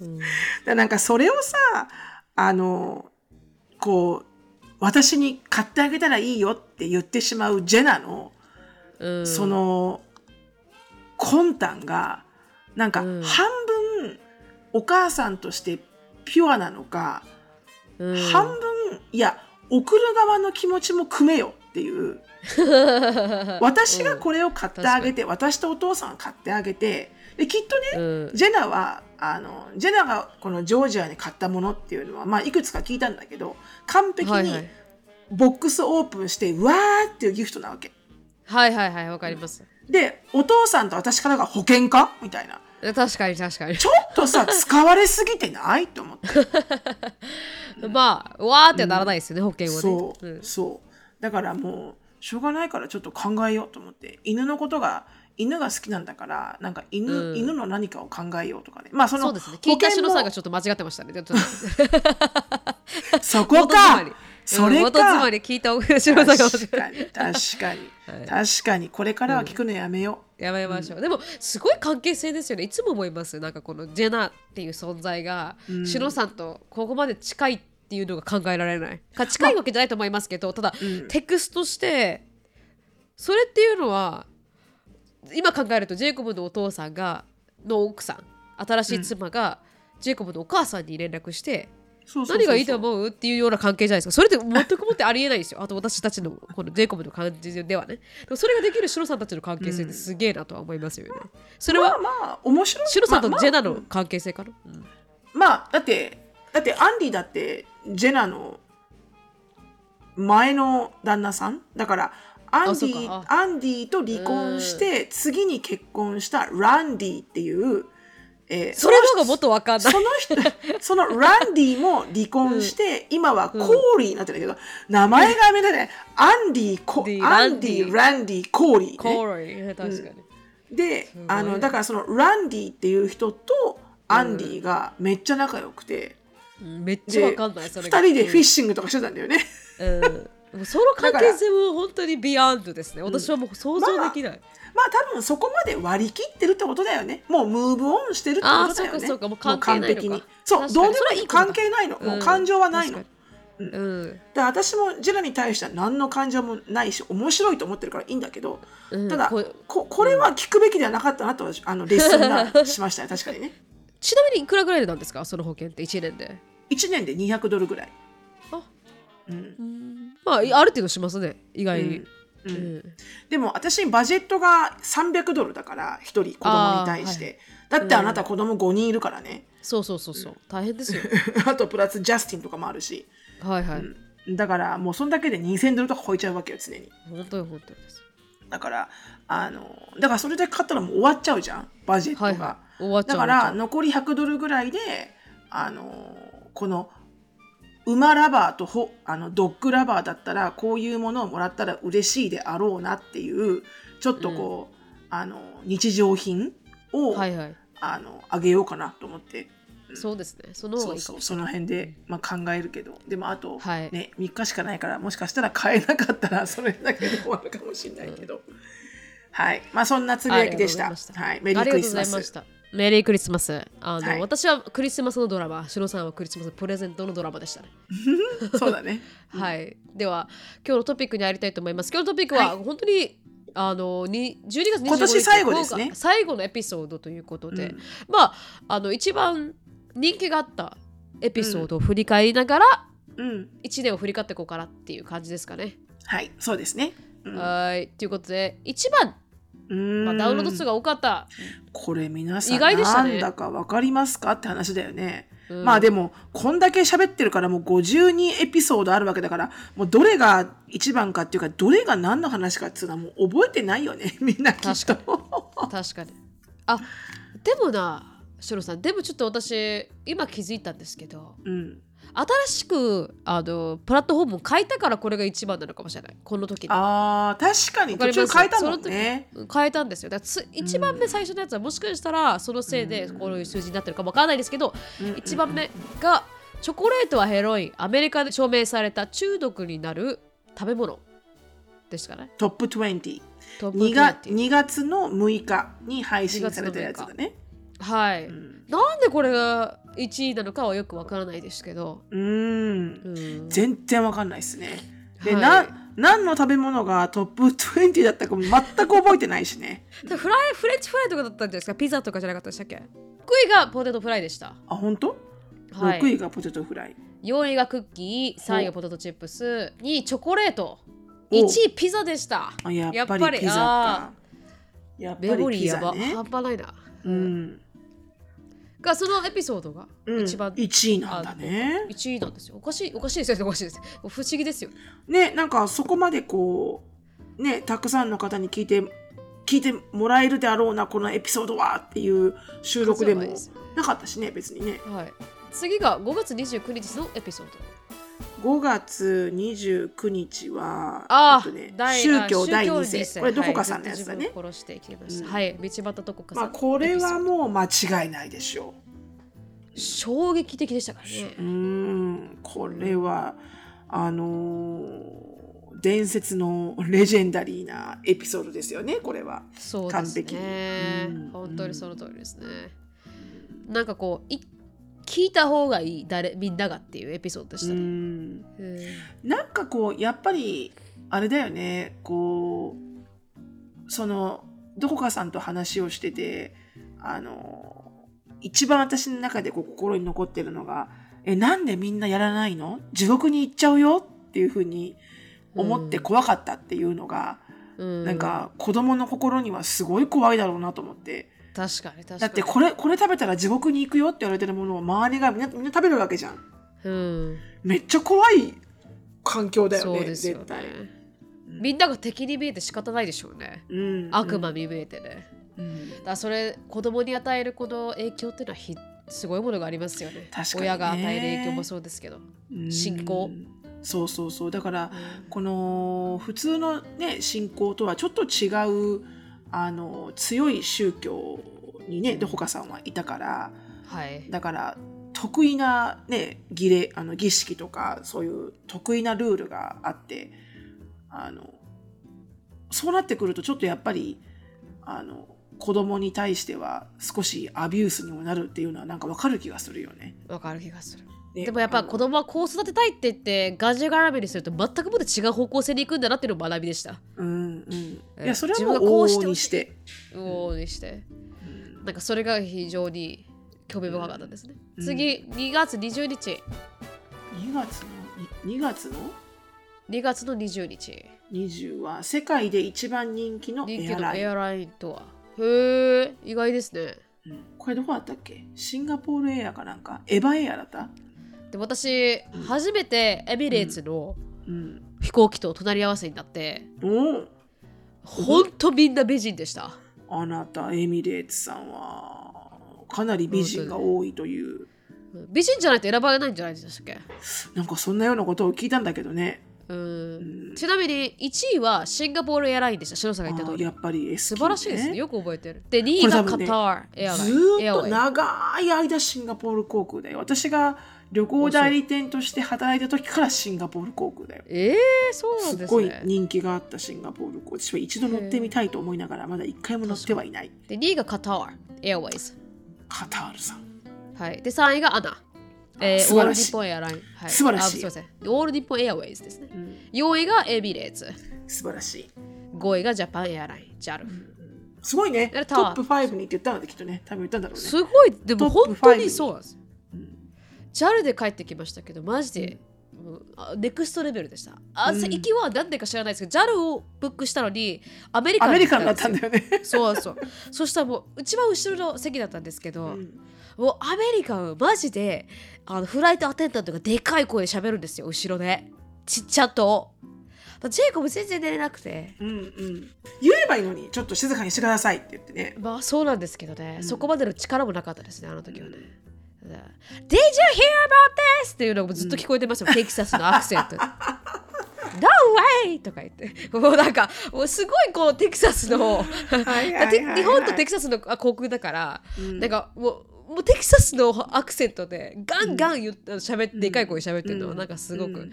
うん。だなんかそれをさあのこう私に買ってあげたらいいよって言ってしまうジェナの、うん。その魂胆がなんかうん。半分お母さんとしてピュアなのか、うん。半分いや送る側の気持ちも組めよっていう。私がこれを買ってあげて、私とお父さんが買ってあげてできっとねうん。ジェナはあのジェナがこのジョージアに買ったものっていうのは、まあ、いくつか聞いたんだけど完璧にはいはい。ボックスオープンして、わーっていうギフトなわけ。はいはいはいわかります。でお父さんと私からが保険か？みたいな。確かに確かに。ちょっとさ使われすぎてない？と思って。まあわーってならないですよね、保険はね。そう、ん。そう。だからもうしょうがないからちょっと考えようと思って犬のことが犬が好きなんだからなんか犬,、うん。犬の何かを考えようとかね。まあそのそうですね。聞いたしのさんがもちょっと間違ってましたね。そこか。にそれうん元妻かに聞いた確かに確かに、はい。確かに。これからは聞くのやめよやめましょう、でもすごい関係性ですよね。いつも思います。なんかこのジェナっていう存在が、うん。シノさんとここまで近いっていうのが考えられない。か近いわけじゃないと思いますけどただ、うん。テクストしてそれっていうのは今考えるとジェイコブのお父さんがの奥さん新しい妻が、ジェイコブのお母さんに連絡してそうそうそうそう。何がいいと思うっていうような関係じゃないですか。それって全くもってありえないですよあと私たちのこのジェイコブの感じではね。それができるシロさんたちの関係性ってすげえなとは思いますよね、それはまあまあ面白い。シロさんとまあジェナの関係性かな、うん。まあだってだってアンディだってジェナの前の旦那さん？だからアンディかアンディと離婚して次に結婚したランディっていう、えーそれの方がもっとわかんない。その人 そのランディも離婚して、今はコーリーになってるんだけど、名前がめだねアンディコアンディランディ。コーリー、ね、コーリー。確かに、でごい。あのだからそのランディっていう人とアンディがめっちゃ仲良くて、うん。めっちゃわかんないそれが。二人でフィッシングとかしてたんだよね。うんその関係性も本当に beyond ですね。私はもう想像できない、まあ多分そこまで割り切ってるってことだよね。もう move on してるってことだよね。そうかそうかもう完璧に。そう、どうでもいい。関係ないの。もううん感情はないの。確かに。うん。だから私もジェラに対しては何の感情もないし面白いと思ってるからいいんだけど、うん。ただこここれは聞くべきではなかったなとはあの レッスンがしましたね。確かにね。ちなみにいくらぐらいなんですか？その保険って。1年で。1年で200ドルぐらい、あ。うんまあある程度しますね。意外に、うん。うん。でも私バジェットが300ドルだから1人子供に対して、だってあなた子供5人いるからね、そうそうそうそう。大変ですよ。あとプラスジャスティンとかもあるし。はいはい、だからもうそんだけで2000ドルとか超えちゃうわけよ常に。本当に本当にです。だからあのだからそれで買ったらもう終わっちゃうじゃんバジェットが、はいはい。終わっちゃうだから残り100ドルぐらいであのこの馬ラバーとほあのドッグラバーだったらこういうものをもらったら嬉しいであろうなっていうちょっとこう、あの日常品を、はいはい。あのあげようかなと思って。そうですね。その方そうそう。その辺で、まあ、考えるけど。でもあと、はい。ね、3日しかないからもしかしたら買えなかったら それだけで終わるかもしれないけど、はい。まあそんなつぶやきでした。はい、メリークリスマス。たメリークリスマス。あの、はい。私はクリスマスのドラマ。シロさんはクリスマスプレゼントのドラマでしたね、そうだね。はい。では今日のトピックに入りたいと思います。今日のトピックははい。本当に、あのに12月25日今年最後ですね。最後のエピソードということで、うん。まああの一番人気があったエピソードを振り返りながら、うん。1年を振り返っていこうかなっていう感じですかね。はい。そうですね、うん。はい。ということで一番、まあ、ダウンロード数が多かった、これ皆さん意外でしたね。なんだか分かりますかって話だよね、うん。まあでもこんだけ喋ってるからもう52エピソードあるわけだからもうどれが一番かっていうかどれが何の話かっていうのはもう覚えてないよね。みんなきっと。確かに。あでもなシロさん。でもちょっと私今気づいたんですけどうん新しくあのプラットフォームを変えたからこれが一番なのかもしれない。この時に。あー確かに。途中変えたもんね。変えたんですよ。だつ一番目最初のやつはもしかしたらそのせいでこういう数字になってるかもわからないですけどうん一番目がチョコレートはヘロイン。アメリカで証明された中毒になる食べ物。ですかね。トップ20トップ2月20 2月の6日に配信されたやつだね。はい、うん。なんでこれが1位なのかはよくわからないですけど、うーん。うん、全然わかんないですね。で、はい。な何の食べ物がトップ20だったかも全く覚えてないしね。で フライフレンチフライとかだったんじゃないですか？ピザとかじゃなかったでしたっけ？6位がポテトフライでした、あ、本当？はい、6位がポテトフライ。4位がクッキー3位がポテトチップス。2位チョコレート。お。1位ピザでした。あ、ややっぱり。ピザか。やっぱりピリーやば、ザね。半端ないな、うん。がそのエピソードがうん、一番1位なんだね。1位なんですよ。おかしいおかしいですよね。おかしいです。不思議ですよ。ね、なんかそこまでこう、ね、たくさんの方に聞いて、聞いてもらえるであろうな、このエピソードはっていう収録でもなかったしね、別にね。はい。次が5月29日のエピソード5月29日は、あえっとね、第宗教第2あ宗教二世。これどこかさんのやつだね。殺してきました、うん。はい道端どこかさん。まあ、これはもう間違いないでしょソード衝撃的でしたからね。う。ん、これは、あのー伝説のレジェンダリーなエピソードですよね、これは。そうです完璧に。ねうん。本当にその通りですね、なんかこうい聞いた方がいい誰みんながっていうエピソードでしうたね、んうん。なんかこうやっぱりあれだよね。こうそのどこかさんと話をしててあの一番私の中でこう心に残ってるのが「えなんでみんなやらないの？地獄に行っちゃうよ」っていうふうに思って怖かったっていうのが、うん。なんか子供の心にはすごい怖いだろうなと思って確かに確かに。だってこれこれ食べたら地獄に行くよって言われてるものを周りがみんなみんな食べるわけじゃん。うん。めっちゃ怖い環境だよねそうですよね。絶対。みんなが敵に見えて仕方ないでしょうね、うん悪魔に見えてね。うん。だそれ子供に与えるこの影響っていうのはひすごいものがありますよね。確かにね。親が与える影響もそうですけど、うん。信仰。そうそうそう。だからうん。この普通のね信仰とはちょっと違うあの強い宗教にねどこかさんはいたからはい。だから得意なね儀礼あの儀式とかそういう得意なルールがあってあのそうなってくるとちょっとやっぱりあの子供に対しては少しアビュースにもなるっていうのはなんかわかる気がするよね。わかる気がする。ねでもやっぱ子供はこう育てたいって言ってガジュ絡みにすると全くまた違う方向性に行くんだなっていうのを学びでした。うんうん、いえやそれは自もう往分がこうして々にして。往々にして。うん。なんかそれが非常に興味深かったですね、うん。次2月20日。2月の？2月の？2月の20日。20は世界で一番人気のエアライン。のエアラインとは。へえ意外ですね。うん。これどこだったっけ？シンガポールエアかなんか？エバエアだった？で私、うん初めてエミレーツのうん。飛行機と隣り合わせになって、おおほんとみんな美人でしたあなたエミレーツさんはかなり美人が多いという美人じゃないと選ばれないんじゃないでしたっけ？なんかそんなようなことを聞いたんだけどね。うんうんちなみに1位はシンガポールエアラインでした。白さんが言った通り。あやっぱり S 素晴らしいですね。よく覚えてる。で、2こ位がカタールエアライン。ずーっと長い間シンガポール航空だよ。私が旅行代理店として働いた時からシンガポール航空だよ。えー、そうなんすごいですね。人気があったシンガポール航空。私は一度乗ってみたいと思いながらまだ一回も乗ってはいない。で、2位がカタールエアウェイズ。カタールさん。はい。で、3位がアナ。えー、素晴らしいオール日本エアライン。はい、素晴らしいあすいません。オール日本エアウェイズですね。うん4位がエミレーツ。素晴らしい。5位がジャパンエアライン。JAL。すごいね。トップ5にって言ったのできっとね。多分言ったんだろうね。すごい。でも本当に5そうなんです。うん、JAL で帰ってきましたけど、マジで、もうあネクストレベルでした。あ、うん行きは何でか知らないですけど、JAL をブックしたのに、アメリカンにアメリカンだったんだよね。そうそう。そしたらもう、一番後ろの席だったんですけど、うんもうアメリカン、マジで、あのフライトアテンダントがでかい声で喋るんですよ、後ろで。ちっちゃと。ジェイコブ全然寝れなくて。うんうん、言えばいいのにちょっと静かにしてくださいって言ってね。まあそうなんですけどね、うんそこまでの力もなかったですね、あの時はね。Did you hear about this? っていうのがずっと聞こえてましたよ、テキサスのアクセント。No way! とか言って、もうなんか、もうすごいこうテキサスの、日本とテキサスのあ航空だから、うん。なんかもう、もうテキサスのアクセントでガンガン言って喋って、でかい声で喋ってるの。は、なんかすごく、うん。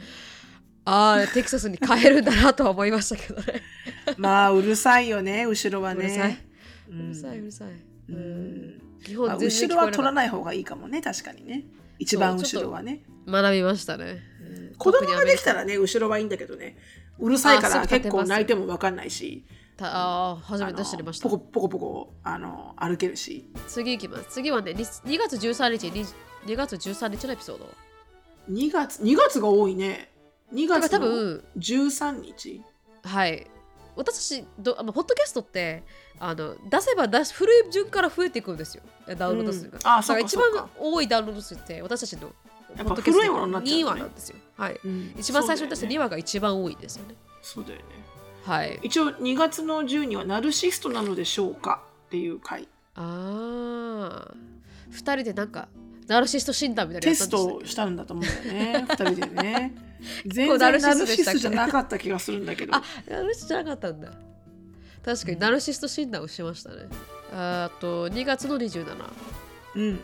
ああテキサスに帰るんだなとは思いましたけどね。まあうるさいよね後ろはうるさい。ねうるさいうるさい、うん、日まあ本後ろは取らいない方がいいかもね。確かにね。一番後ろはね。学びましたね、子供ができたららね後ろはいいんだけどね。うるさいから結構泣いても分かんないし。あー初めて知りました。ポコポコポコあの歩けるし。次いきます。次はね 2, 2月13日 2, 2月13日のエピソード。2月2月が多いね。2だから多月の分13日。はい私たちどあのポッドキャストってあの出せば出す古い順から増えていくんですよ。ダウンロード数が、うん。あだから一番多いダウンロード数って私たちのやっぱポッドキャスト古いものになっちゃう2ね。話なんですよ。はい。うん。一番最初に出した2そうだよね。話が一番多いですよね。そうだよね。はい。一応2月の12はナルシストなのでしょうか？っていう回。ああ2人でなんかナルシスト診断みたいなテストしたんだと思うんだよね。2人でね全構ナル然ナルシストじゃなかった気がするんだけど。あナルシストじゃなかったんだ。確かにナルシスト診断をしましたね。あと2月の27うん。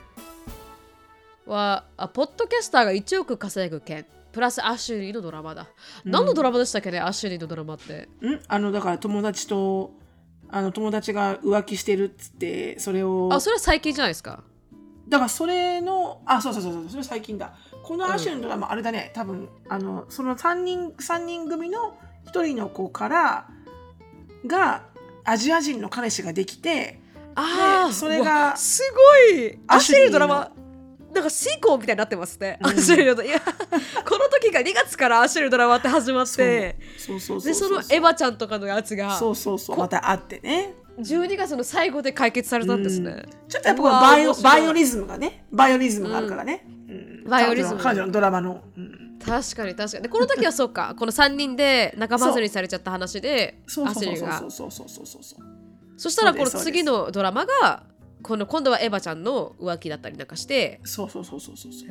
はあポッドキャスターが1億稼ぐ件。プラスアシュリーのドラマだ、何のドラマでしたっけね？アシュリーのドラマって。ん？あのだから友達とあの友達が浮気してるっつってそれをあそれは最近じゃないですか？だからそれのあそうそうそうそうそれ最近だこのアシュのドラマ、あれだね。多分あのその3人三人組の1人の子からがアジア人の彼氏ができてあでそれがすごい。アシュリードラマなんかシーコーみたいになってますね、うん。アシュリーのドラマ。いやこの時が2月からアシュリーのドラマって始まって。そでそのエヴァちゃんとかのやつがそうそうそう。こまた会ってね。12月の最後で解決されたんですね、うん。ちょっとやっぱバイオバイオリズムがね。バイオリズムがあるからね、うんバイオリズム彼女のドラマの、うん。確かに確かに。でこの時はそうか。この3人で仲間外れにされちゃった話でそう。アそうそうシュリーが。そうそうそうそうそうそう。そしたらこの次のドラマがこの今度はエヴァちゃんの浮気だったりなんかして。そうそうそうそうそうそう。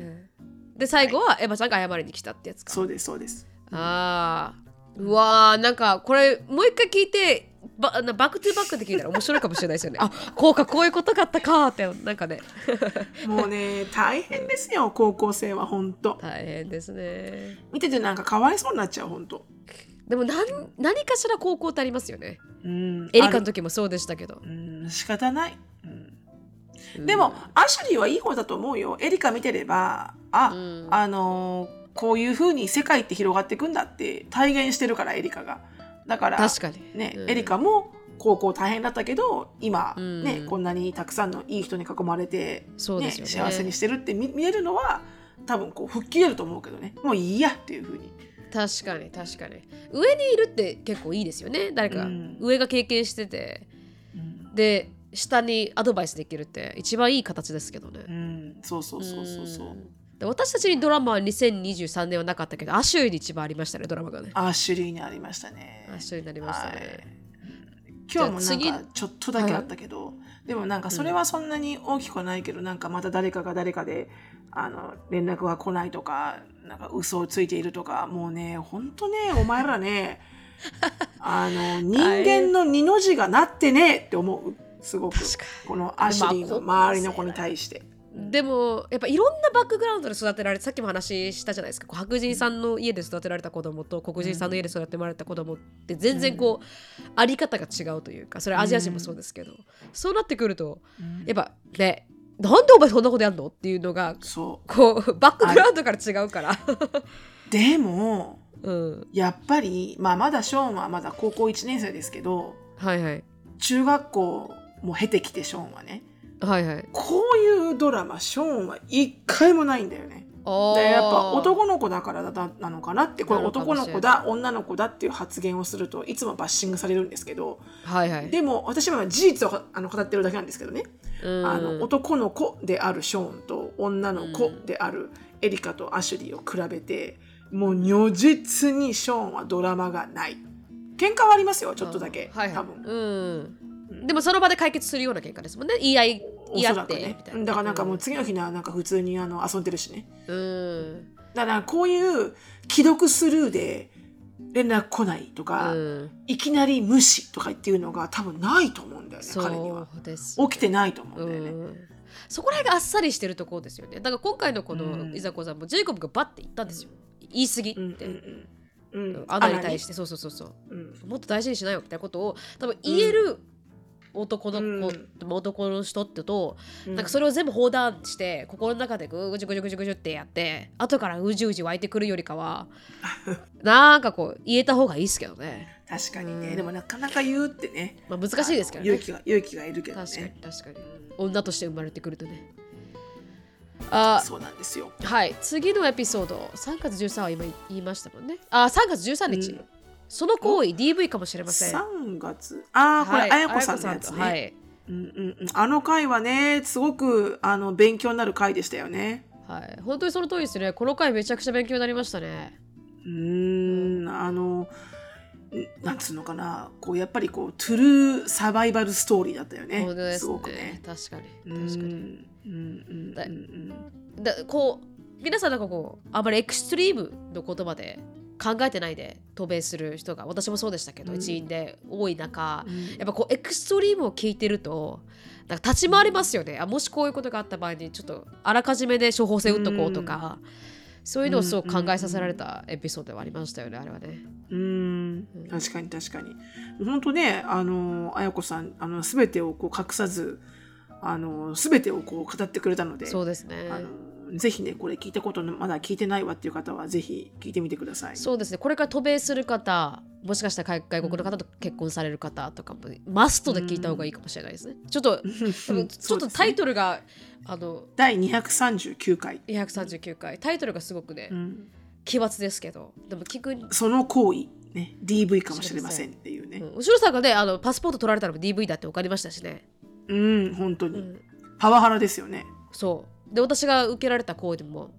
で最後はエヴァちゃんが謝りに来たってやつか。そうですそうです。あー。うわーなんかこれもう一回聞いてババックトゥバックで聞いたら面白いかもしれないですよね。あこうかこういうことかったかってなんかね。もうね大変ですよ高校生は本当。大変ですね。見ててなんかかわいそうになっちゃう本当。でも何何かしら高校ってありますよね。うん。エリカの時もそうでしたけど。うん仕方ない、うん。うん。でもアシュリーはいい方だと思うよ。エリカ見てればあ、うん。あのーこういう風に世界って広がっていくんだって体現してるからエリカがだから確かに。ね、うん。エリカも高校大変だったけど今、うん。ねこんなにたくさんのいい人に囲まれて、ねそうですよね。幸せにしてるって見見えるのは多分こう吹っ切れると思うけどね。もういいやっていう風に。確かに確かに。上にいるって結構いいですよね。誰か、うん。上が経験してて。で下にアドバイスできるって一番いい形ですけどね、うん、そうそうそうそうそう私たちにドラマは2023年はなかったけどアシュリーに一番ありましたねドラマがね。アッシュリーにありましたね。アシュリーになりましたね、はい。今日もなんかちょっとだけあったけど、でもなんかそれはそんなに大きくはないけど、なんかまた誰かが誰かであの連絡が来ないとかなんか嘘をついているとかもうねほんとねお前らね あの人間の二の字がなってねって思う。すごく。このアシュリーの周りの子に対して。でもやっぱいろんなバックグラウンドで育てられてさっきも話したじゃないですか。白人さんの家で育てられた子供と黒人さんの家で育てられた子供って全然こう、あり方が違うというかそれアジア人もそうですけど、そうなってくるとやっぱねなんでお前そんなことやんのっていうのがそう。こうバックグラウンドから違うから。でも うん、やっぱり、まあ、まだショーンはまだ高校1年生ですけどはいはい。中学校も経てきてショーンはねはいはい。こういうドラマショーンは一回もないんだよね。あでやっぱ男の子だからだなのかなってこれ男の子だ女の子だっていう発言をするといつもバッシングされるんですけど。はいはい。でも私は事実をあの語ってるだけなんですけどね、うん。あの男の子であるショーンと女の子であるエリカとアシュリーを比べてもう如実にショーンはドラマがない。喧嘩はありますよちょっとだけ、はいはい、多分。うん。でもその場で解決するような喧嘩ですもんね。言い合い、言い合って、ねみたいな。だからなんかもう次の日にはなんか普通にあの遊んでるしねうん。だからこういう既読スルーで連絡来ないとか、うん。いきなり無視とかっていうのが多分ないと思うんだよね彼にはそうです。起きてないと思うんうだよね、ん。そこら辺があっさりしてるところですよね。だから今回のこうんのいざこざもジェイコブがバッて言ったんですよ。言い過ぎって。うんうんうんうんアナに対してそうそうそうそううんもっと大事にしないよみたいなことを多分言える男の子、男の人ってと、うん。なんかそれを全部放談して心の中でぐじゅぐじゅぐじゅぐじゅってやって後からうじうじ湧いてくるよりかは なんかこう言えた方がいいですけどね、確かにね、うん。でもなかなか言うってね。まあ、難しいですけどね。勇気が勇気がいるけど確かにね確かに。女として生まれてくるとね。あそうなんですよ。はい。次のエピソード。3月13は今言いましたもんね。あ3月13日、うんその行為 DV かもしれません。3月？ああこれ、はいあやこさんのやつね、はい。うんうんうん、あの回はねすごくあの勉強になる回でしたよね。はい、本当にその通りですね。この回めちゃくちゃ勉強になりましたね。うーん。あのんなんつうのかな。こうやっぱりこうトゥルーサバイバルストーリーだったよね。本当ですすごくね。ね。確かに。うん確かに。うん。うん。だうん。うん。だこう皆さんなんかこうあまりエクストリームの言葉で考えてないで渡米する人が私もそうでしたけど、うん。一員で多い中、うん。やっぱこうエクストリームを聞いてるとなんか立ち回りますよね。あもしこういうことがあった場合にちょっとあらかじめで処方箋打っとこうとか、そういうのをすごく考えさせられたエピソードではありましたよねあれはね。うん。確かに確かに。本当ねあの綾子さんあの全てをこう隠さずあの全てをこう語ってくれたのでそうですね。あのぜひねこれ聞いたことまだ聞いてないわっていう方はぜひ聞いてみてください。そうですねこれから渡米する方もしかしたら外外国の方と結婚される方とかもマストで聞いた方がいいかもしれないですね。ちょっと ちょっとタイトルが、あの第239回、239回タイトルがすごくね、うん奇抜ですけどでも聞く、その行為、ね、DV かもしれませんっていうね。うん後ろさんがねあのパスポート取られたのも DV だって分かりましたしね。うん、本当に、うんパワハラですよね。そうで私が受けられた行為でも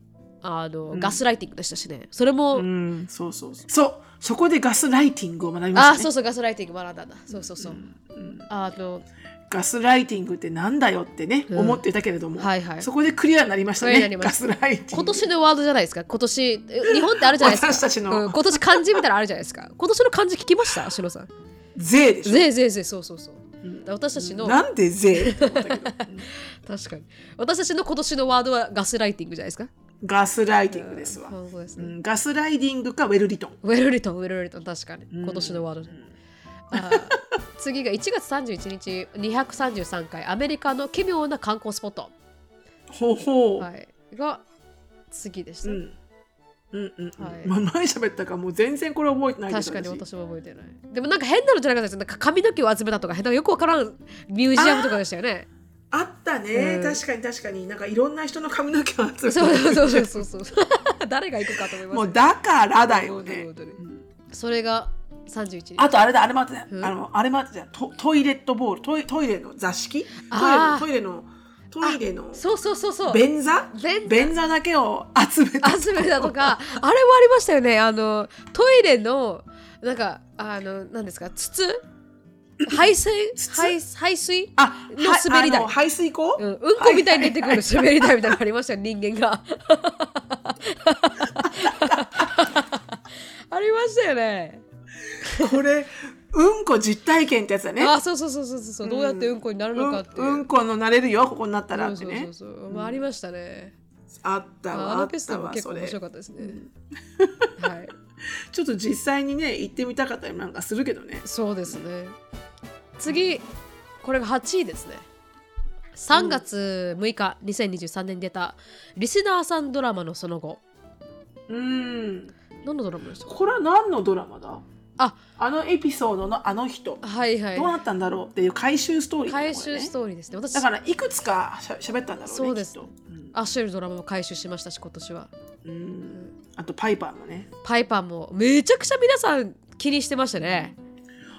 あの、うん。ガスライティングでしたしね。それも、うん、そうそうそう。そう、そこでガスライティングを学びましたね。あそうそうガスライティング学んだんだ。そうそうそう、うんあのガスライティングってなんだよってね、うん。思っていたけれども、はいはい。そこでクリアになりましたね。ガスライティング。今年のワードじゃないですか？今年え日本ってあるじゃないですか？私たちの。うん今年漢字みたいなのあるじゃないですか？今年の漢字聞きました？しのさん。税でしょ。ぜいぜいぜいそうそうそう。うん私たちのなんで税って思ったけど、う ん確かに。私たちの今年のワードはガスライティングじゃないですか？ガスライティングですわ。本当ですね、うん。ガスライディングかウェルリトン。ウェルリトン。ウェルリトン確かに。うん。今年のワード次が1月31日233回。アメリカの奇妙な観光スポット、ほうほう。はい、が次でした、うん。うんうんうん。はい。まあ、何喋ったかもう全然これ覚えてない確かに私。私も覚えてない。でもなんか変なのじゃなかったですなんか髪の毛を集めたとか変なよくわからんミュージアムとかでしたよね。あったね、うん。確かに確かに。なんかいろんな人の髪の毛を集めてそうそうそうそうそう。誰が行くかと思いますもうだからだよね。それが31日。あとあれだあれもあったじゃん、うん。あのあれもあったじゃん。トトイレットボール。トイトイレの座敷？トイレあーのトイレのトイレのそうそうそうそう。便座？便座。だけを集めた集めたとか。あれもありましたよね。あのトイレのなんかあの何ですか？筒？排水？筒？排排水？あの滑り台。排水口、うん、うんこみたいに出てくる滑り台みたいなのありましたよ人間が。ありましたよね。これうんこ実体験ってやつだね。あそうそうそうそうそう。どうやってうん。こになるのかっていう、うんうんこのなれるよここになったら。ってねそうそうそう。そう、まあ、ありましたね。あったわあのペストも結構面白かったですね、はい。ちょっと実際にね行ってみたかったりなんかするけどね。そうですね。次これが8位ですね。3月6日、2023年に出たリスナーさんドラマのその後。うん。何のドラマでした？かこれは何のドラマだ？あ。あのエピソードのあの人。はいはい。どうなったんだろうっていう回収ストーリーだね。回収ストーリーですね。私。だからいくつかしゃ喋ったんだろうねそうです。きっと。アッシュルドラマも回収しましたし今年は。うん。うんあとパイパーもね。パイパーもめちゃくちゃ皆さん気にしてましたね。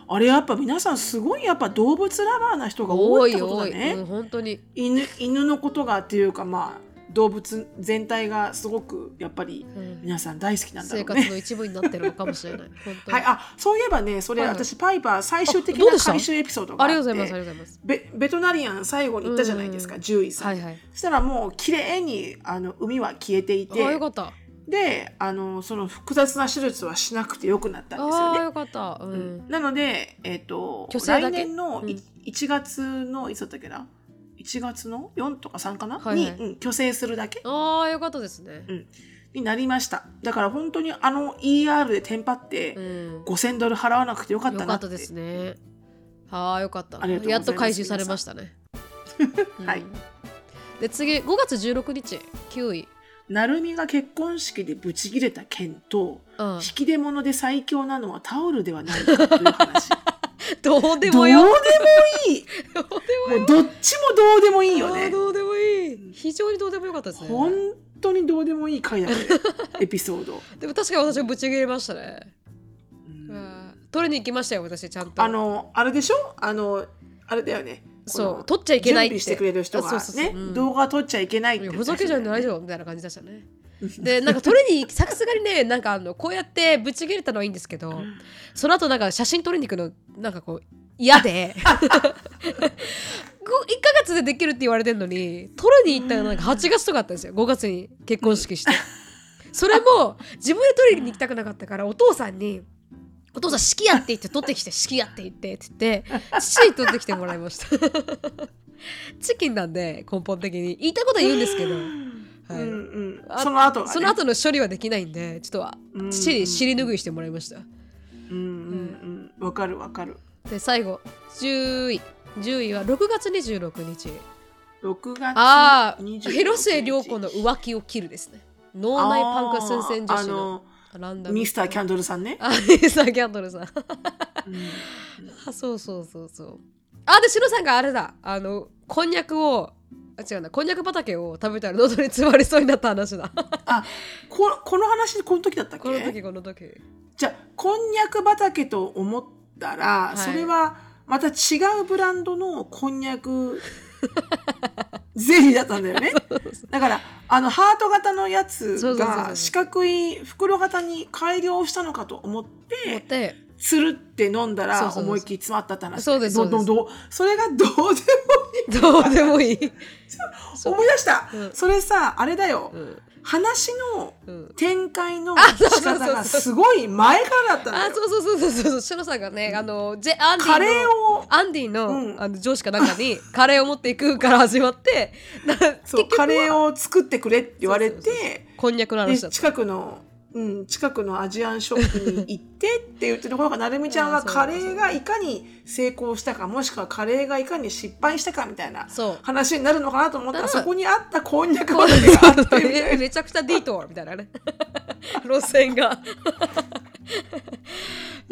あれやっぱ皆さんすごいやっぱ動物ラバーな人が多多いいってこと多い、だねうん、本当に。犬犬のことがっていうかまあ動物全体がすごくやっぱりうん。皆さん大好きなんだろ生うね。活の一部になってるのかもしれない。はい、あそういえばねそれ、はいはい。私パイパー最終的な回収エピソードがあって。ありがとうございますありがとうございます。ベベトナリアン最後に行ったじゃないですか、うん。獣医さん、はいはい。そしたらもう綺麗にあの海は消えていあて。あよかった。であのその複雑な手術はしなくてよくなったんですよね。よかった。うん、うん。なので、えっと虚勢だけ。来年のうん。い1月のいつだったっけな？1月の4とか3かな、はいはい。に、うん、虚勢するだけ。っああよかったですね、になりました。だから本当にあの ER でテンパってうん。5000ドル払わなくてよかっよたなっったですね。はあよかった。ありがとうございます。やっと回収されましたね。はい。うん。で次5月16日。9位成美が結婚式でブチギレた件とうん。引き出物で最強なのはタオルではないかという話どうでどうでももよいい。どうでも もうどっちもどうでもいいよね。どうでもいい。非常にどうでもよかったですね。本当にどうでもいい回だね。エピソード、でも確かに私もぶち切れましたね、取りに行きましたよ私ちゃんと。あのあれでしょ？あのあれだよね。そう撮っちゃいけないって。準備してくれる人があそうそうそう。ねうん。動画撮っちゃいけないってふざけじゃない人よみたいな感じでしたねでなんか取りにさすがにねなんかあのこうやってぶち切れたのはいいんですけどその後なんか写真撮りに行くのなんかこう嫌で。1ヶ月でできるって言われてんのに撮りに行ったのなんか8月とかあったんですよ。5月に結婚式して。それも自分で撮りに行きたくなかったからお父さんにお父さん式やって言って撮ってきて式やって言ってって言って父に撮ってきてもらいました。チキンなんで根本的に。言いたいことは言うんですけど、はい。うんうん。あその後は、ね、その後の処理はできないんでちょっと父に尻拭いしてもらいました。うんうんうんわかるわかる。で最後10位10位は6月26日。6月ああ26広末涼子の浮気を切るですね。脳内パンク寸前女子のランダム。ミスターキャンドルさんね、あミスターキャンドルさんうん。あそうそうそうそう。あでシロさんがあれだ。あのこんにゃくをあ違うな。こんにゃく畑を食べたら喉に詰まりそうになった話だ。あここの話この時だったっけ？この時この時。じゃあこんにゃく畑と思ったら、い。それはまた違うブランドのこんにゃく ゼリーだったんだよね。だからあのハート型のやつが四角い袋型に改良したのかと思っててつるって飲んだら思いっきり詰まったって話。そうですそれがどうでもいい。どうでもいい。思い出した、うん。それさあれだよ、うん。話のうん。展開の仕方がすごい前からだったのよ。あそうそうそうそう。そうシロさんがねあのジェアンディのカレーをアンディの,、うん。あの上司かなんかに カレーを持っていくから始まってなそう 結局はカレーを作ってくれって言われてこんにゃくので話だった。近くの、うん、近くのアジアンショップに行ってって言ってるところがなるみちゃんがうんそうカレーがいかに成功したかもしくはカレーがいかに失敗したかみたいな話になるのかなと思ったらうんそこにあったこんにゃく畑があって めちゃくちゃディートーみたいなね。路線が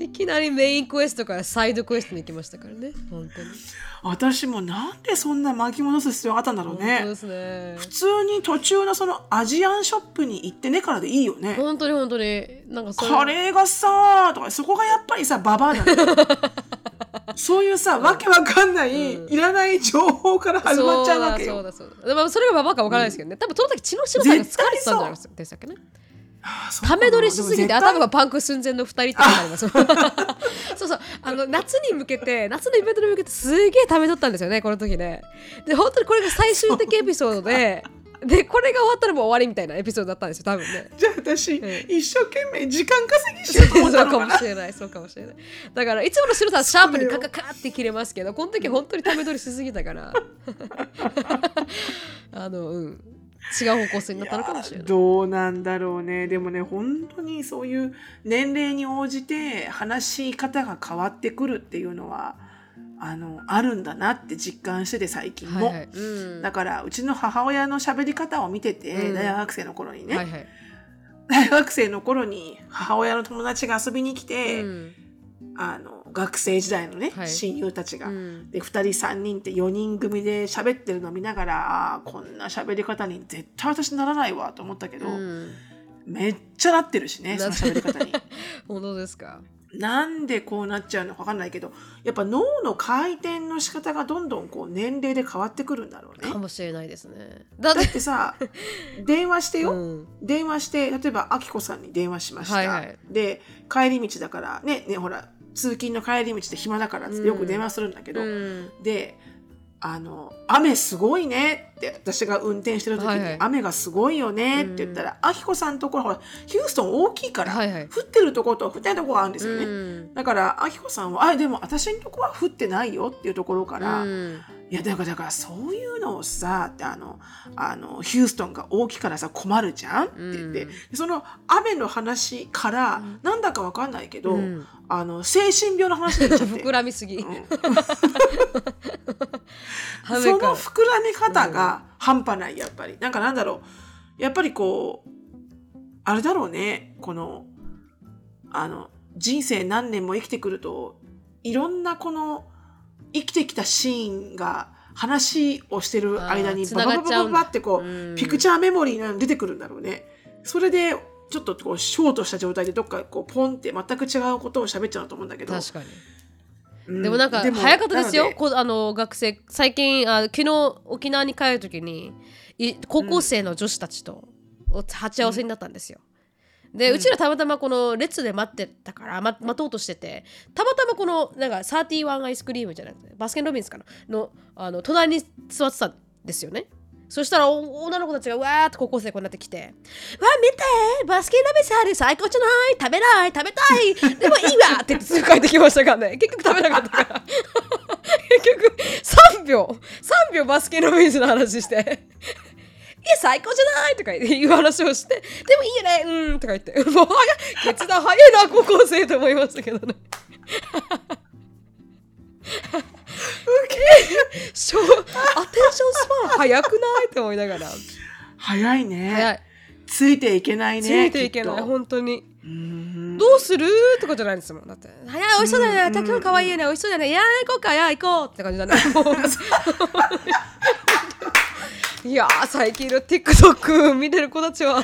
いきなりメインクエストからサイドクエストに行きましたからね。本当に。私もなんでそんな巻き戻す必要があったんだろうね。ですね。普通に途中のそのアジアンショップに行ってねからでいいよね。本当に本当に。なんかカレーがさとかそこがやっぱりさババアなの。よ そういうさわけわかんない、うん。いらない情報から始まっちゃうわけよ。そうだそうだ。そうだでもそれがババかわからないですけどね、多分その時血の白さんが疲れてたんじゃないでしたっけねあーそうかなため撮りしすぎて頭がパンク寸前の二人って書いてあります。そうそう。あの夏に向けて夏のイベントに向けてすげえため撮ったんですよねこの時ね。で本当にこれが最終的エピソードで でこれが終わったらもう終わりみたいなエピソードだったんですよ多分ね。じゃあ私、ん。一生懸命時間稼ぎしようと思っそうかたのかなもしれないそうかもしれない。だからいつもの白さんシャープにカカカって切れますけどこの時本当にため撮りしすぎたから。あのうん違う方向性になったのかもしれない。どうなんだろうね。でもね本当にそういう年齢に応じて話し方が変わってくるっていうのはあのあるんだなって実感してて最近も、はいはい。うん。だからうちの母親の喋り方を見てて、うん。大学生の頃にね、はいはい。大学生の頃に母親の友達が遊びに来て、うん。あの学生時代のね、はい。親友たちが、うん。で2人3人って4人組で喋ってるのを見ながらこんな喋り方に絶対私ならないわと思ったけど、うん。めっちゃなってるしねその喋り方に。本当ですか？なんでこうなっちゃうのか分かんないけどやっぱ脳の回転の仕方がどんどんこう年齢で変わってくるんだろうね。か。もしれないですね。だっだってさ 電話してよ、うん。電話して例えばあきこさんに電話しました、はいはい。で帰り道だからねねほら通勤の帰り道で暇だからってよく電話するんだけど、うん。であの「雨すごいね」って私が運転してる時に「はいはい。雨がすごいよね」って言ったら、あきこさんのところほらヒューストン大きいから、はいはい。降ってるところと降ってないところがあるんですよね。うん。だからあきこさんは「あでも私のとこは降ってないよ」っていうところから、うんいやだからだからそういうのをさあのあのヒューストンが大きいからさ困るじゃん？って言って、うん。その雨の話から、なんだかわかんないけど、うん。あの精神病の話になっちゃって。膨らみすぎ、うん。雨 その膨らみ方が半端ないやっぱり。なんかなんだろう。やっぱりこうあれだろうね。このあの人生何年も生きてくるといろんなこの生きてきたシーンが話をしてる間にババババババってこう、うん。ピクチャーメモリーが出てくるんだろうね。それでちょっとこうショートした状態でどっかこうポンって全く違うことを喋っちゃうと思うんだけど。確かに。うん。でもなんか早かったですよ。こあの学生最近あ昨日沖縄に帰る時にい高校生の女子たちと鉢合わせになったんですよ、で、うちらたまたまこの列で待ってたから、ま、待とうとしててたまたまこのなんか31アイスクリームじゃなくてバスケンロビンスかな？のあの隣に座ってたんですよね。そしたらお女の子たちがわーっと高校生こうなってきて「わ見てバスケンロビンスある最高じゃない？食べない？食べたい？でもいいわ!」って言ってすぐ帰ってきましたからね。結局食べなかったから。結局3秒3秒バスケンロビンスの話して「いや最高じゃない!」とかいう話をして「でもいいよね。うん」とか言って。もう早い。決断早いな高校生と思いましたけどね。しょアテンションスパン早くない？って思いながら。早いね。早い。ついていけないね。ついていけない本当に。うん。どうする？とかじゃないんですもん。だって「早い美味しそうだね。今日可愛いね。美味しそうだね。いや行こうか。いや行こう」って感じだね。もう いやー最近の TikTok 見てる子たちは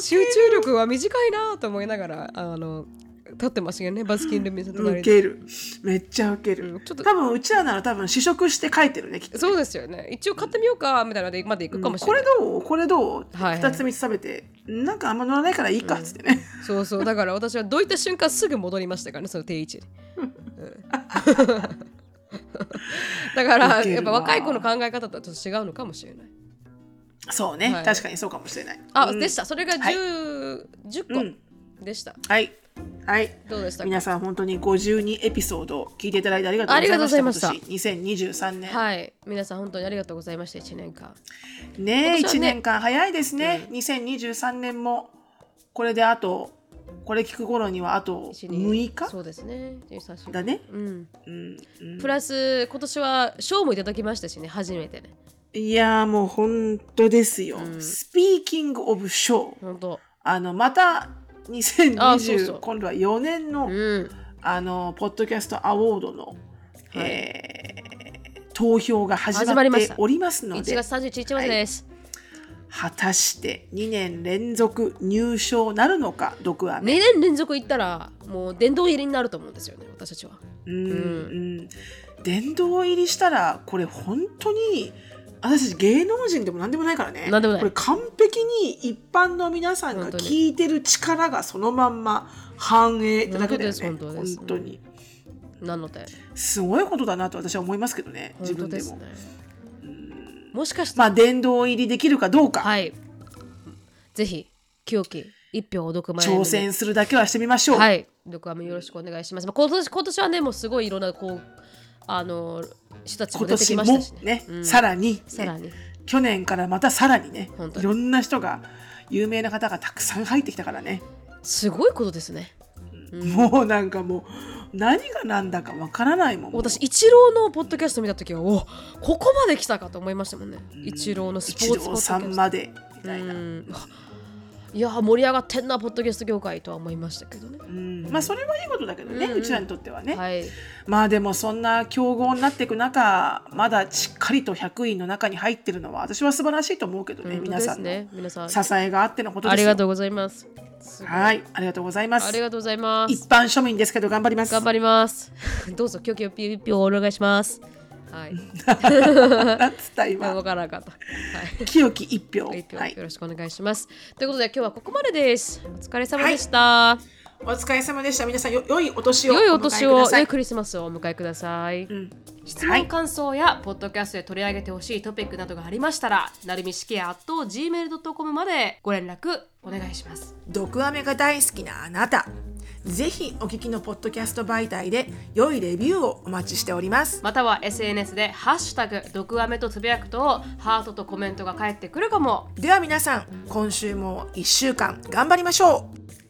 集中力は短いなと思いながらあの立ってましたよね。バスキン・ルミンさんとウ隣でケる。めっちゃウケる。うんちょっと多分うちらなら多分試食して書いてるね、きっとね。そうですよね。一応買ってみようかみたいなのでまで行くかもしれない、これどう？これどう？はい。はい二つ三つ食べて、なんかあんま乗らないからいいかっつってね。そうそう。だから私はどういった瞬間すぐ戻りましたからねその定位置に、うん。だからやっぱ若い子の考え方とはちょっと違うのかもしれないそうね、はい。確かにそうかもしれない。あ、うん。でした。それが 10,、はい。10個うん。でした、はい。はい。どうでしたか？皆さん本当に52エピソード聞いていただいてありがとうございました。ありが年2023年。はい。皆さん本当にありがとうございました。1年間。ねえ、今年はね1年間早いですね。2023年も。これであと、これ聞く頃にはあと1 6日？そうですね。13週だね。うん。うん。うん。プラス今年は賞もいただきましたしね。初めてねいやーもう本当ですよ。うん。スピーキングオブショー。本当。あの、また2020あそうそう。今度は4年の、うん。あの、ポッドキャストアワードの、はい。えー投票が始まっ始まりましてたおります。の1で、月31日までです、果たして2年連続入賞なるのか、毒ア2メ。年連続行ったらもう殿堂入りになると思うんですよね私たちは。うん、うん。殿堂入りしたら、これ本当に、私たち芸能人でも何でもないからね。なんでもない。これ完璧に一般の皆さんが聞いてる力がそのまんま反映ってだけだよね。本当です本当に。なので。すごいことだなと私は思いますけどね、自分でも。ね。もしかして、まあ、殿堂入りできるかどうか、はい。ぜひ清き一票を読ま挑戦するだけはしてみましょう。はい。読アメよろしくお願いします、まあ、今年今年はねもうす。ごいいろんなこうあの人たちも出てきましたしね。ね、うん。さらに、ねさらに。去年からまたさらにねいろんな人が有名な方がたくさん入ってきたからね、すごいことですね。もうなんかもう何が何だかわからないもん。私イチローのポッドキャスト見た時はおここまで来たかと思いましたもんね。イチローのスポ一ーツポッドキャスト郎さんまでみたいな、うんいや盛り上がってんなポッドキャスト業界とは思いましたけどね。うん。まあそれはいいことだけどね、ううん。ちらにとってはね、はい。まあでもそんな競合になっていく中まだしっかりと100位の中に入ってるのは私は素晴らしいと思うけどね、本当皆さんの。ね。皆さん。支えがあってのことですよ。ありがとうございます。はい。ありがとうございます。ありがとうございます。一般庶民ですけど頑張ります。頑張ります。どうぞ今日今日お願いしますはい。なんつった今。分からなかった。はい。清き一票。一票。はい。よろしくお願いします。ということで今日はここまでです。お疲れ様でした。お疲れ様でした。皆さんよ良いお年を良いお年を、良いクリスマスをお迎えください。うん。質問、はい。感想やポッドキャストで取り上げてほしいトピックなどがありましたら、なるみしきやと gmail.com までご連絡お願いします。毒アメが大好きなあなた。ぜひお聞きのポッドキャスト媒体で良いレビューをお待ちしております。または SNS で「ハッシュタグ毒アメ」とつぶやくとハートとコメントが返ってくるかも。では皆さん今週も1週間頑張りましょう